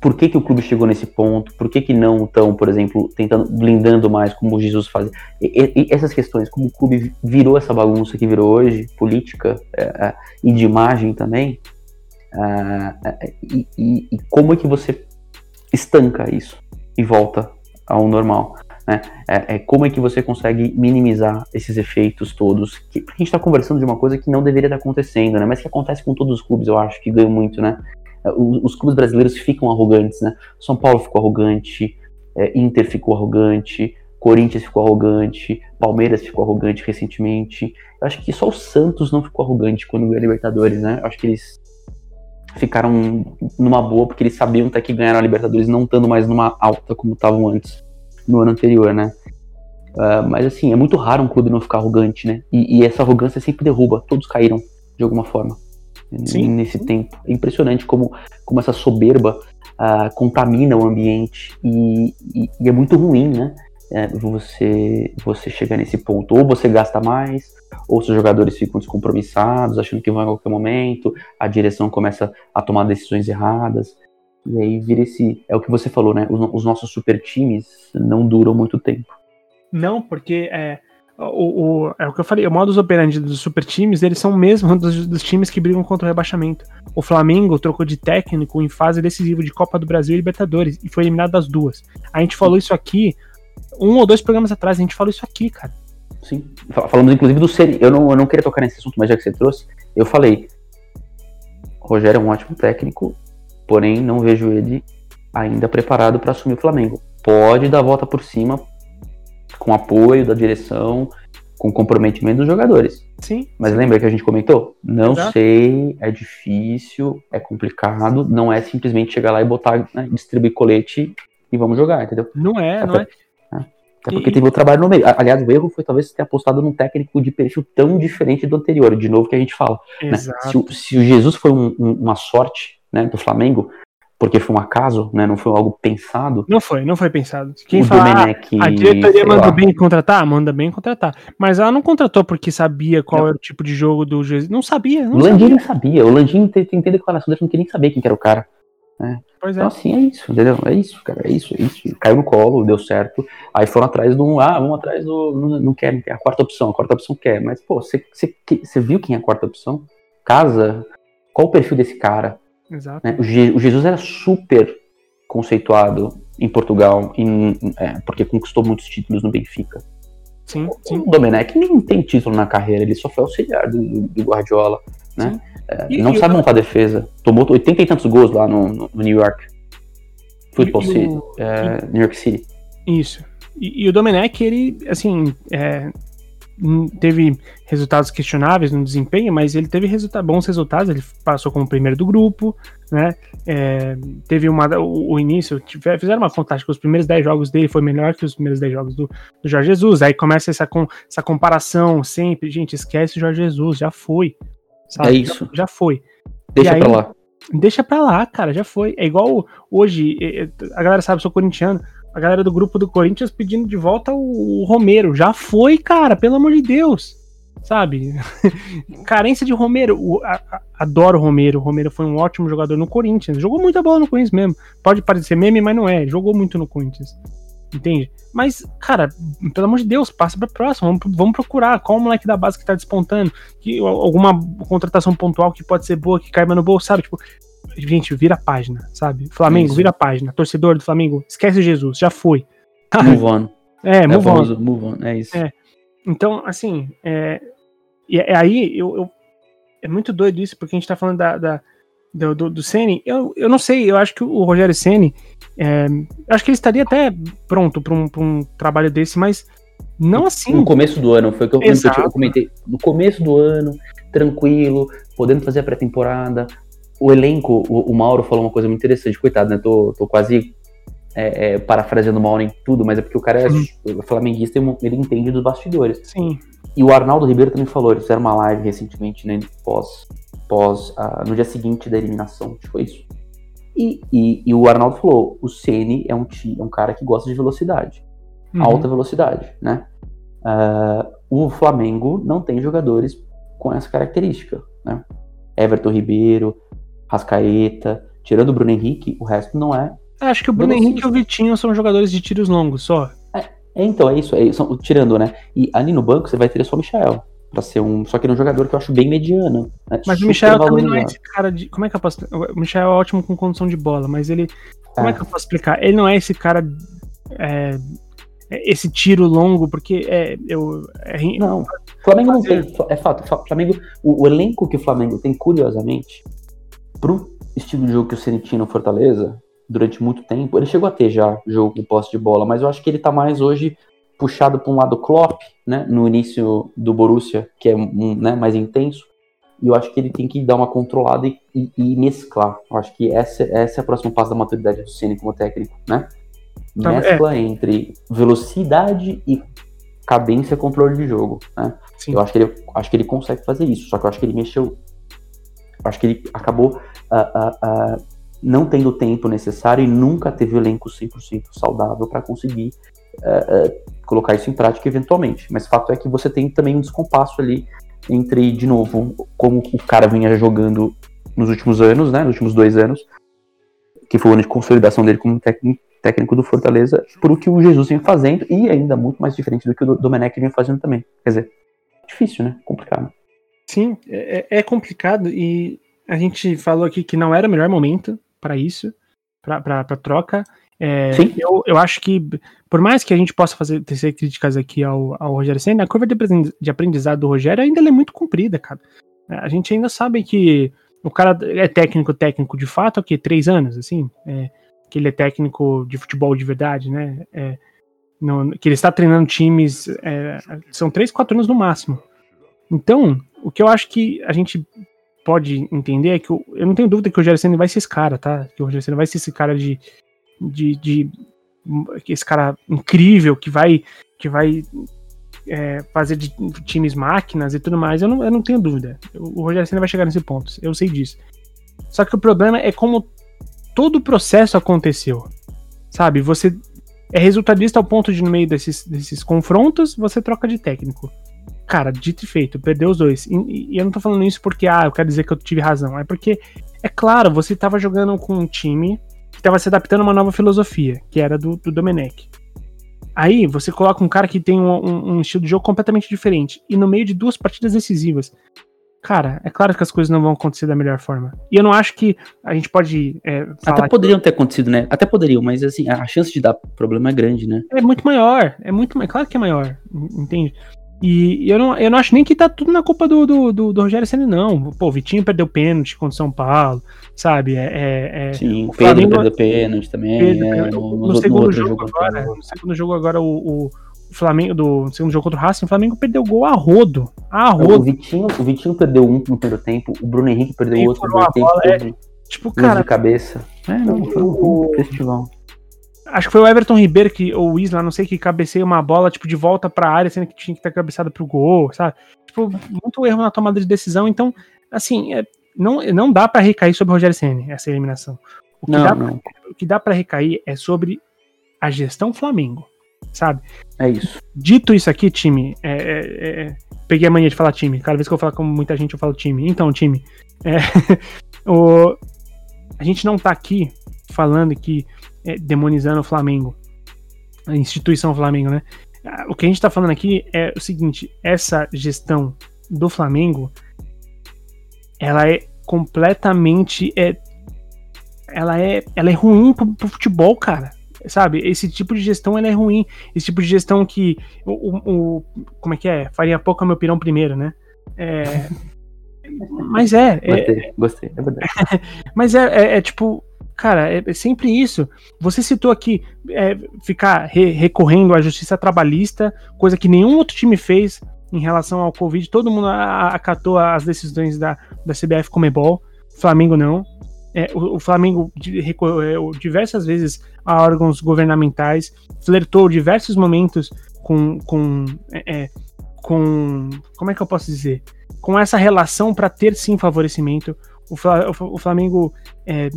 por que, que o clube chegou nesse ponto, por que, que não estão, por exemplo, tentando blindando mais como o Jesus faz. E, e, essas questões, como o clube virou essa bagunça que virou hoje, política é, é, e de imagem também, é, é e, e, como é que você estanca isso e volta ao normal. Né? É, é, como é que você consegue minimizar esses efeitos todos? Que, a gente está conversando de uma coisa que não deveria estar acontecendo, né? mas que acontece com todos os clubes, eu acho, que ganham muito. Né? É, os, os clubes brasileiros ficam arrogantes. Né? São Paulo ficou arrogante, é, Inter ficou arrogante, Corinthians ficou arrogante, Palmeiras ficou arrogante recentemente. Eu acho que só o Santos não ficou arrogante quando ganhou a Libertadores. Né? Eu acho que eles ficaram numa boa porque eles sabiam até que ganharam a Libertadores não estando mais numa alta como estavam antes no ano anterior, né? Uh, mas assim, é muito raro um clube não ficar arrogante, né? E, e, essa arrogância sempre derruba, todos caíram de alguma forma Sim. nesse tempo. É impressionante como, como essa soberba uh, contamina o ambiente e, e, e, é muito ruim, né? É, você, você chegar nesse ponto. Ou você gasta mais, ou seus jogadores ficam descompromissados, achando que vão a qualquer momento, a direção começa a tomar decisões erradas. E aí vira esse. É o que você falou, né? Os, os nossos super times não duram muito tempo. Não, porque é, o, o, é o que eu falei, o modus operandi dos super times, eles são mesmo dos, dos, times que brigam contra o rebaixamento. O Flamengo trocou de técnico em fase decisiva de Copa do Brasil e Libertadores e foi eliminado das duas. A gente falou isso aqui, um ou dois programas atrás, a gente falou isso aqui, cara. Sim. Falamos inclusive do Seri. Eu não, eu não queria tocar nesse assunto, mas já que você trouxe, eu falei. Rogério é um ótimo técnico, porém não vejo ele ainda preparado para assumir o Flamengo. Pode dar a volta por cima com apoio da direção, com comprometimento dos jogadores. Sim. Mas lembra que a gente comentou? Não Exato. sei, é difícil, é complicado, não é simplesmente chegar lá e botar, né, distribuir colete e vamos jogar, entendeu? Não é, Até, não é. Até porque e... teve o trabalho no meio. Aliás, o erro foi talvez ter apostado num técnico de perfil tão diferente do anterior, de novo que a gente fala. Né? Se, o, se, o Jesus foi um, um, uma sorte, né, do Flamengo, porque foi um acaso, né? Não foi algo pensado. Não foi, não foi pensado. Quem o fala, Domenech, ah, a diretoria manda lá. bem contratar? Manda bem contratar. Mas ela não contratou porque sabia qual não. era o tipo de jogo do Jesus. Não sabia. Não o Landim nem sabia. O Landim tem, tem, tem declaração dele, não queria nem saber quem era o cara. Né? Pois é. Então, assim, é isso, entendeu? É isso, cara, é isso, é isso. Caiu no colo, deu certo. Aí foram atrás do. Ah, vamos atrás do. Não, não quer, não quer. A quarta opção, a quarta opção quer. Mas, pô, você viu quem é a quarta opção? Casa? Qual o perfil desse cara? Exato. Né? O, Je o, Jesus era super conceituado em Portugal, em, é, porque conquistou muitos títulos no Benfica. Sim, sim. O Domenech nem tem título na carreira, ele só foi auxiliar do, do Guardiola, né? É, e, não e sabe montar defesa. Tomou 80 e tantos gols lá no, no, New York. Football City, é, New York City. Isso. E, e, o Domenech, ele, assim, é, teve resultados questionáveis no desempenho, mas ele teve resulta bons resultados, ele passou como primeiro do grupo, né? É, teve uma, o, o, início, fizeram uma contagem que os primeiros 10 jogos dele foi melhor que os primeiros 10 jogos do, do Jorge Jesus. Aí começa essa, com, essa comparação sempre, gente, esquece o Jorge Jesus, já foi. Sabe? É isso. Já, já foi. Deixa aí, pra lá. Deixa pra lá, cara, já foi. É igual hoje, a galera sabe, eu sou corintiano a galera do grupo do Corinthians pedindo de volta o, Romero. Já foi, cara, pelo amor de Deus. Sabe? Carência de Romero. O, a, a, adoro o Romero. O Romero foi um ótimo jogador no Corinthians. Jogou muita bola no Corinthians mesmo. Pode parecer meme, mas não é. Jogou muito no Corinthians. Entende? Mas, cara, pelo amor de Deus, passa pra próxima. Vamos, vamos procurar qual o moleque da base que tá despontando. Que, alguma contratação pontual que pode ser boa, que caiba no bolso, sabe? Tipo, gente, vira a página, sabe? Flamengo, Isso. vira a página. Torcedor do Flamengo, esquece Jesus, já foi. Move on. É, É, move on. famoso move on. É isso. É. Então, assim, é, e é aí eu, eu- é muito doido isso, porque a gente tá falando da, da- do, do, do Ceni. Eu, eu não sei, eu acho que o Rogério Ceni, é, acho que ele estaria até pronto pra um, um trabalho desse, mas não assim. No começo do ano, foi o que eu, eu Exato. eu comentei. No começo do ano, tranquilo, podendo fazer a pré-temporada. O elenco, o, o Mauro falou uma coisa muito interessante, coitado, né? Tô, tô quase é, é, parafraseando o Mauro em tudo, mas é porque o cara é flamenguista e ele entende dos bastidores. Sim, E o Arnaldo Ribeiro também falou, eles fizeram uma live recentemente, né, pós, pós ah, no dia seguinte da eliminação, foi isso. E, e, e o Arnaldo falou, o Ceni é um, é um cara que gosta de velocidade, Uhum. alta velocidade, né? Ah, o Flamengo não tem jogadores com essa característica, né? Everton Ribeiro, Rascaeta, tirando o Bruno Henrique, o resto não é Acho que o Bruno. Henrique e o Vitinho são jogadores de tiros longos só. É, então, é isso, é isso, tirando, né? E ali no banco você vai ter só o Michel, pra ser um. Só que ele é um jogador que eu acho bem mediano. né? Mas o Super Michel também não é esse cara de. Como é que eu posso. O Michel é ótimo com condução de bola, mas ele. Como é, É. que eu posso explicar? Ele não é esse cara. é, é, esse tiro longo, porque é. Eu, é, Não, o Flamengo não tem. É fato, o Flamengo. O, o elenco que o Flamengo tem, curiosamente, pro estilo de jogo que o Ceni tinha no Fortaleza, durante muito tempo, ele chegou a ter já jogo com posse de bola, mas eu acho que ele tá mais hoje puxado para um lado Klopp, né? No início do Borussia, que é um, né, mais intenso. E eu acho que ele tem que dar uma controlada e, e- e mesclar. Eu acho que essa, essa é a próxima passo da maturidade do Ceni como técnico, né? Tá, Mescla entre velocidade e cadência controle de jogo, né? Sim. Eu acho que, ele, acho que ele consegue fazer isso, só que eu acho que ele mexeu. eu Acho que ele acabou ah, ah, ah, não tendo o tempo necessário e nunca teve o elenco 100% saudável para conseguir colocar isso em prática eventualmente. Mas o fato é que você tem também um descompasso ali entre, de novo, como o cara vinha jogando nos últimos anos, né, nos últimos dois anos, que foi o ano de consolidação dele como técnico, do Fortaleza, pro que o Jesus vem fazendo, e ainda muito mais diferente do que o Domenech vem fazendo também. Quer dizer, difícil, né? Complicado. Sim, é, é complicado e a gente falou aqui que não era o melhor momento para isso, para troca. É, eu, eu acho que, por mais que a gente possa fazer tecer críticas aqui ao, ao Rogério Senna, a curva de aprendi- de aprendizado do Rogério ainda é muito comprida, cara. É, A gente ainda sabe que o cara é técnico, técnico de fato, o quê? Três anos, assim? É, que ele é técnico de futebol de verdade, né? É, que ele está treinando times, é, são três, quatro anos no máximo. Então, o que eu acho que a gente pode entender é que o- eu não tenho dúvida que o Rogério Senna vai ser esse cara, tá? Que o Rogério Senna vai ser esse cara de, de, de esse cara incrível que vai que vai é, fazer de times máquinas e tudo mais. Eu não, eu não tenho dúvida. O Rogério Senna vai chegar nesse ponto. Eu sei disso. Só que o problema é como todo o processo aconteceu. Sabe? Você é resultadista ao ponto de, no meio desses, desses confrontos, você troca de técnico. Cara, dito e feito, perdeu os dois. E, e eu não tô falando isso porque, ah, eu quero dizer que eu tive razão. É porque, é claro, você tava jogando com um time que tava se adaptando a uma nova filosofia, que era do, do Domenech. Aí você coloca um cara que tem um, um- um estilo de jogo completamente diferente. E no meio de duas partidas decisivas. Cara, é claro que as coisas não vão acontecer da melhor forma. E eu não acho que a gente pode é, falar Até poderiam ter acontecido, né? Até poderiam, mas assim, a chance de dar problema é grande, né? é muito maior. É muito mais. Claro que é maior. Entende? E eu não, eu não acho nem que tá tudo na culpa do, do, do, do Rogério Senna, não. Pô, o Vitinho perdeu pênalti contra o São Paulo, sabe? É, é, é- Sim, o o Pedro Flamengo- perdeu pênalti também. Pedro, é, no, segundo jogo, agora, no segundo jogo agora, o, o Flamengo, do no segundo jogo contra o Racing, o Flamengo perdeu gol a rodo. A O rodo. Vitinho, o Vitinho perdeu um no primeiro tempo, o Bruno Henrique perdeu Quem outro no primeiro tempo, bola, é. Tipo, cara, de cabeça. É, não, foi um, um festival. Acho que foi o Everton Ribeiro que, ou o Isla, não sei, que cabeceia uma bola, tipo, de volta pra área, sendo que tinha que ter cabeçado pro gol, sabe? Tipo, muito erro na tomada de decisão. Então, assim, é, não, não dá pra recair sobre o Rogério Senna, essa eliminação. O que, Não, dá, não, o que dá pra recair é sobre a gestão Flamengo, sabe? é isso. Dito isso aqui, time, é, é, é, peguei a mania de falar time. Cada vez que eu falar com muita gente, eu falo time. Então, time, é, o- a gente não tá aqui falando que é, demonizando o Flamengo, a instituição Flamengo, né? O que a gente tá falando aqui é o seguinte: essa gestão do Flamengo, ela é completamente é, ela é, ela é ruim pro, pro futebol, cara sabe? Esse tipo de gestão ela é ruim. Esse tipo de gestão que o, o como é que é? Faria pouco meu pirão primeiro, né? É, mas é, é gostei, gostei, é verdade. mas é, é, é, tipo, cara, é, é, sempre isso. Você citou aqui é, ficar re, recorrendo à justiça trabalhista, coisa que nenhum outro time fez em relação ao Covid. Todo mundo acatou as decisões da, da CBF Comebol, Flamengo não. É, o, o, Flamengo recorreu diversas vezes a órgãos governamentais, flertou diversos momentos com, com, é, com como é que eu posso dizer? Com essa relação para ter sim favorecimento. O, o Flamengo é,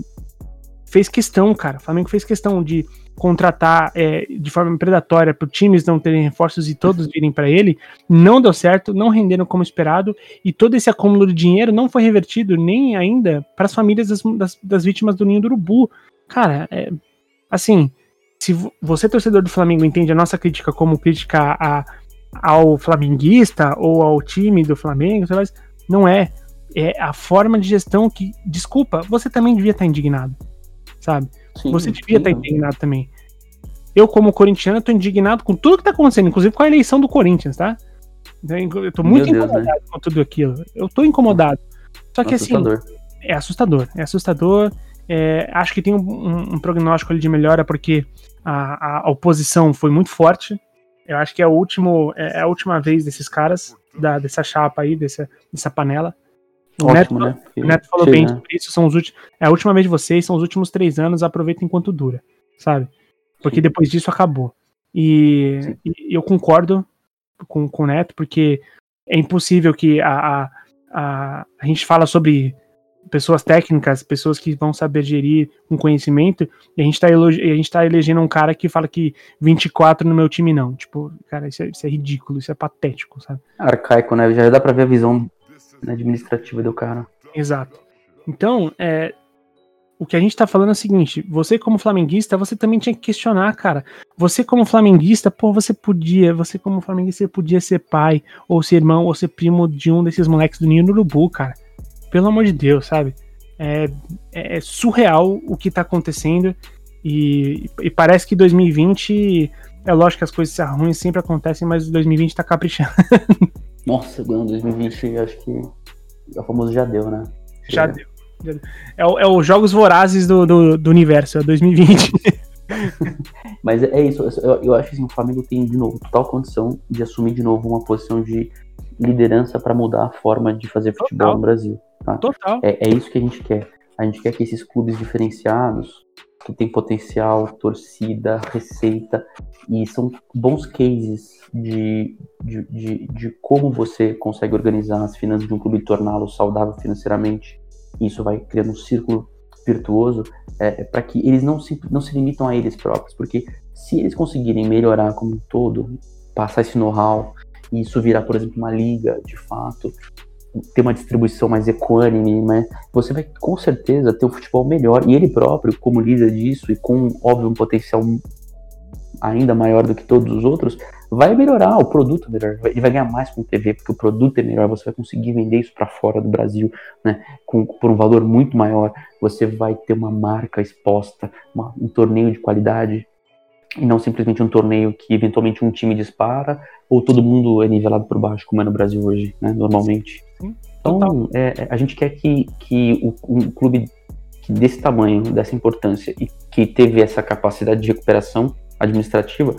fez questão, cara. O Flamengo fez questão de contratar é, de forma predatória para times não terem reforços e todos virem para ele, não deu certo, não renderam como esperado e todo esse acúmulo de dinheiro não foi revertido nem ainda para as famílias das, das, das, vítimas do ninho do urubu. Cara, é, assim, se você torcedor do Flamengo entende a nossa crítica como crítica a, ao flamenguista ou ao time do Flamengo, não é. É a forma de gestão que, desculpa, você também devia estar indignado, sabe? Sim, você devia estar indignado também. Eu, como corintiano, estou indignado com tudo que está acontecendo, inclusive com a eleição do Corinthians, tá? Eu tô muito Deus, incomodado né? com tudo aquilo. Eu tô incomodado. Só que assim, assustador. assim. É assustador. É assustador. É, acho que tem um, um, um, prognóstico ali de melhora, porque a, a, oposição foi muito forte. Eu acho que é, o último, é, é a última vez desses caras, da, dessa chapa aí, dessa, dessa panela. O, Ótimo, Neto, né? o Neto falou bem sobre isso, são os últimos. É a última vez de vocês, são os últimos três anos, aproveita enquanto dura, sabe? Porque Sim. depois disso acabou. E, e, eu concordo com, com o Neto, porque é impossível que a, a, a, a gente fala sobre pessoas técnicas, pessoas que vão saber gerir um conhecimento, e a gente tá, a gente tá elegendo um cara que fala que 24 no meu time não. Tipo, cara, isso é, isso é ridículo, isso é patético, sabe? Arcaico, né? Já dá pra ver a visão administrativa do cara. Exato. Então, é, o que a gente tá falando é o seguinte: você, como flamenguista, você também tinha que questionar, cara. Você, como flamenguista, pô, você podia, você, como flamenguista, podia ser pai, ou ser irmão, ou ser primo de um desses moleques do Ninho do Urubu, cara. Pelo amor de Deus, sabe? É, é, é surreal o que tá acontecendo. E, e, parece que 2020. É lógico que as coisas ruins sempre acontecem, mas 2020 tá caprichando. Nossa, 2020 acho que é o famoso já deu, né? Já deu. Já deu. É, o, é os Jogos Vorazes do, do, do universo, é 2020. Mas é isso, eu, eu acho que assim, o Flamengo tem de novo total condição de assumir de novo uma posição de liderança para mudar a forma de fazer futebol total. no Brasil. Tá? Total. É, é isso que a gente quer. A gente quer que esses clubes diferenciados que tem potencial, torcida, receita, e são bons cases de, de, de, de como você consegue organizar as finanças de um clube e torná-lo saudável financeiramente. Isso vai criando um círculo virtuoso é, é para que eles não se, não se limitam a eles próprios, porque se eles conseguirem melhorar como um todo, passar esse know-how, e isso virar, por exemplo, uma liga de fato, ter uma distribuição mais equânime, né? você vai com certeza ter um futebol melhor. E ele próprio, como líder disso e com, óbvio, um potencial ainda maior do que todos os outros, vai melhorar o produto melhor. Ele vai ganhar mais com TV, porque o produto é melhor. Você vai conseguir vender isso para fora do Brasil, né? Com, por um valor muito maior. Você vai ter uma marca exposta, uma, um torneio de qualidade. E não simplesmente um torneio que eventualmente um time dispara ou todo mundo é nivelado por baixo, como é no Brasil hoje, né? Normalmente. Então, é, é, a gente quer que, que o, um clube desse tamanho, dessa importância e que teve essa capacidade de recuperação administrativa,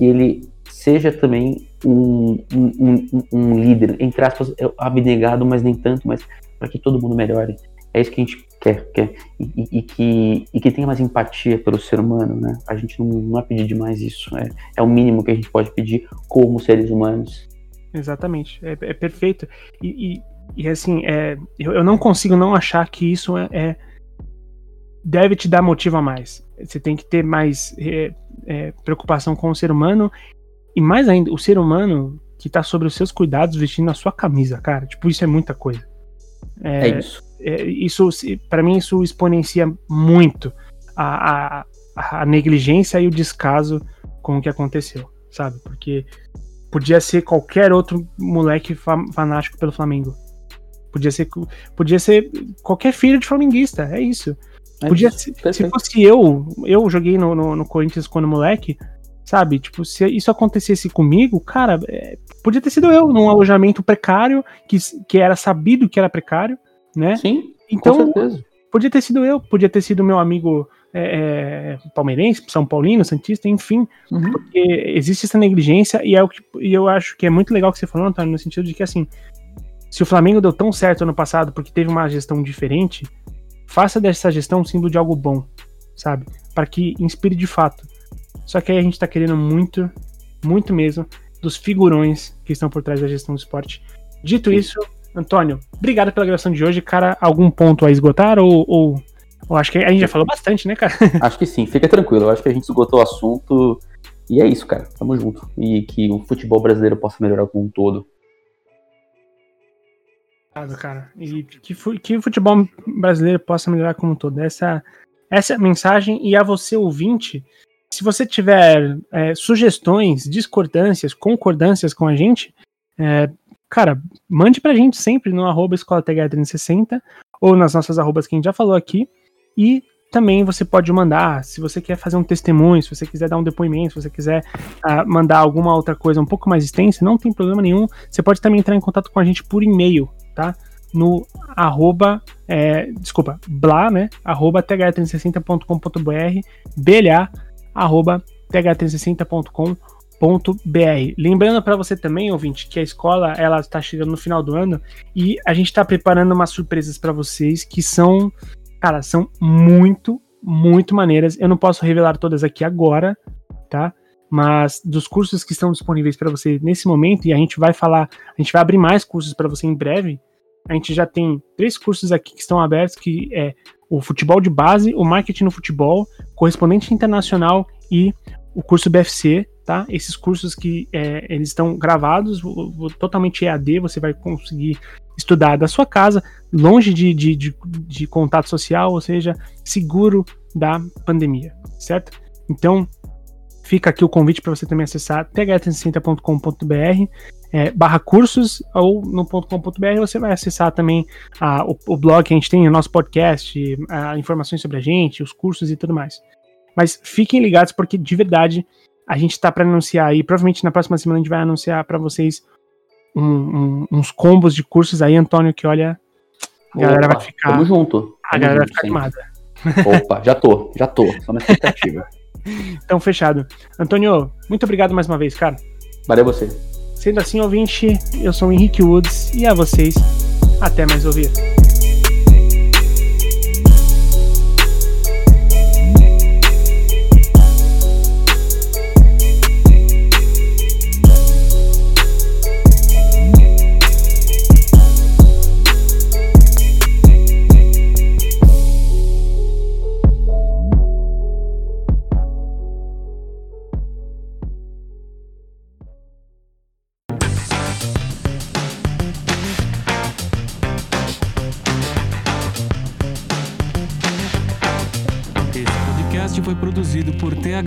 ele seja também um, um, um, um líder, entre aspas, é, abnegado, mas nem tanto, mas para que todo mundo melhore. É isso que a gente quer, quer e, e, que, e que tenha mais empatia pelo ser humano, né? A gente não, não é pedir demais isso, é, é o mínimo que a gente pode pedir como seres humanos. Exatamente, é, é perfeito. E, e, e assim, é, eu, eu, não consigo não achar que isso é, é, deve te dar motivo a mais. Você tem que ter mais é, é, preocupação com o ser humano e mais ainda, o ser humano que tá sobre os seus cuidados vestindo a sua camisa, cara. Tipo, isso é muita coisa. É, é isso. É, isso, para mim, isso exponencia muito a, a, a negligência e o descaso com o que aconteceu, sabe? Porque Podia ser qualquer outro moleque fanático pelo Flamengo. Podia ser, podia ser qualquer filho de flamenguista, é isso. É Podia isso. se, se fosse eu, eu joguei no, no, no Corinthians quando moleque, sabe? Tipo, se isso acontecesse comigo, cara, é, podia ter sido eu num alojamento precário, que, que era sabido que era precário, né? Sim, com Então, certeza. podia ter sido eu, podia ter sido meu amigo é, é, palmeirense, São Paulino, Santista, enfim. Uhum. Porque existe essa negligência e, é o que, e eu acho que é muito legal o que você falou, Antônio, no sentido de que, assim, se o Flamengo deu tão certo ano passado porque teve uma gestão diferente, faça dessa gestão um símbolo de algo bom, sabe? Para que inspire de fato. Só que aí a gente tá querendo muito, muito mesmo, dos figurões que estão por trás da gestão do esporte. Dito Sim. isso, Antônio, obrigado pela gravação de hoje. Cara, algum ponto a esgotar ou, ou, ou acho que a gente já falou bastante, né, cara? Acho que sim, fica tranquilo. Eu acho que a gente esgotou o assunto. E é isso, cara. Tamo junto. E que o futebol brasileiro possa melhorar como um todo. Obrigado, cara. E que, que o futebol brasileiro possa melhorar como um todo. Essa, essa é a mensagem. E a você, ouvinte, se você tiver é, sugestões, discordâncias, concordâncias com a gente, é, cara, mande pra gente sempre no arroba escola TH360 ou nas nossas arrobas que a gente já falou aqui. E também você pode mandar, se você quer fazer um testemunho, se você quiser dar um depoimento, se você quiser ah, mandar alguma outra coisa um pouco mais extensa, não tem problema nenhum. Você pode também entrar em contato com a gente por e-mail, tá? No arroba, é, desculpa, blá, né? Arroba th360.com.br, blá, arroba th360.com.br. Lembrando para você também, ouvinte, que a escola ela está chegando no final do ano e a gente está preparando umas surpresas para vocês que são, cara, são muito, muito maneiras. Eu não posso revelar todas aqui agora, tá? Mas dos cursos que estão disponíveis para você nesse momento, e a gente vai falar, a gente vai abrir mais cursos para você em breve. A gente já tem três cursos aqui que estão abertos, que é o futebol de base, o marketing no futebol, correspondente internacional e o curso BFC, tá? Esses cursos que é, eles estão gravados, totalmente EAD, você vai conseguir estudar da sua casa, longe de, de, de, de contato social, ou seja, seguro da pandemia, certo? Então, fica aqui o convite para você também acessar th360.com.br é, barra cursos ou no .com.br você vai acessar também ah, o, o blog que a gente tem, o nosso podcast, ah, informações sobre a gente, os cursos e tudo mais. Mas fiquem ligados porque de verdade a gente tá para anunciar aí, provavelmente na próxima semana a gente vai anunciar para vocês um- um- uns combos de cursos aí, Antônio, que olha, a galera Opa, vai ficar, Tamo junto. a Tamo galera vai junto ficar sempre. animada. Opa, já tô, já tô. Só na expectativa. Então, fechado. Antônio, muito obrigado mais uma vez, cara. Valeu você. Sendo assim, ouvinte, eu sou o Henrique Woods e a vocês, até mais ouvir.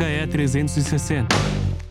HE 360.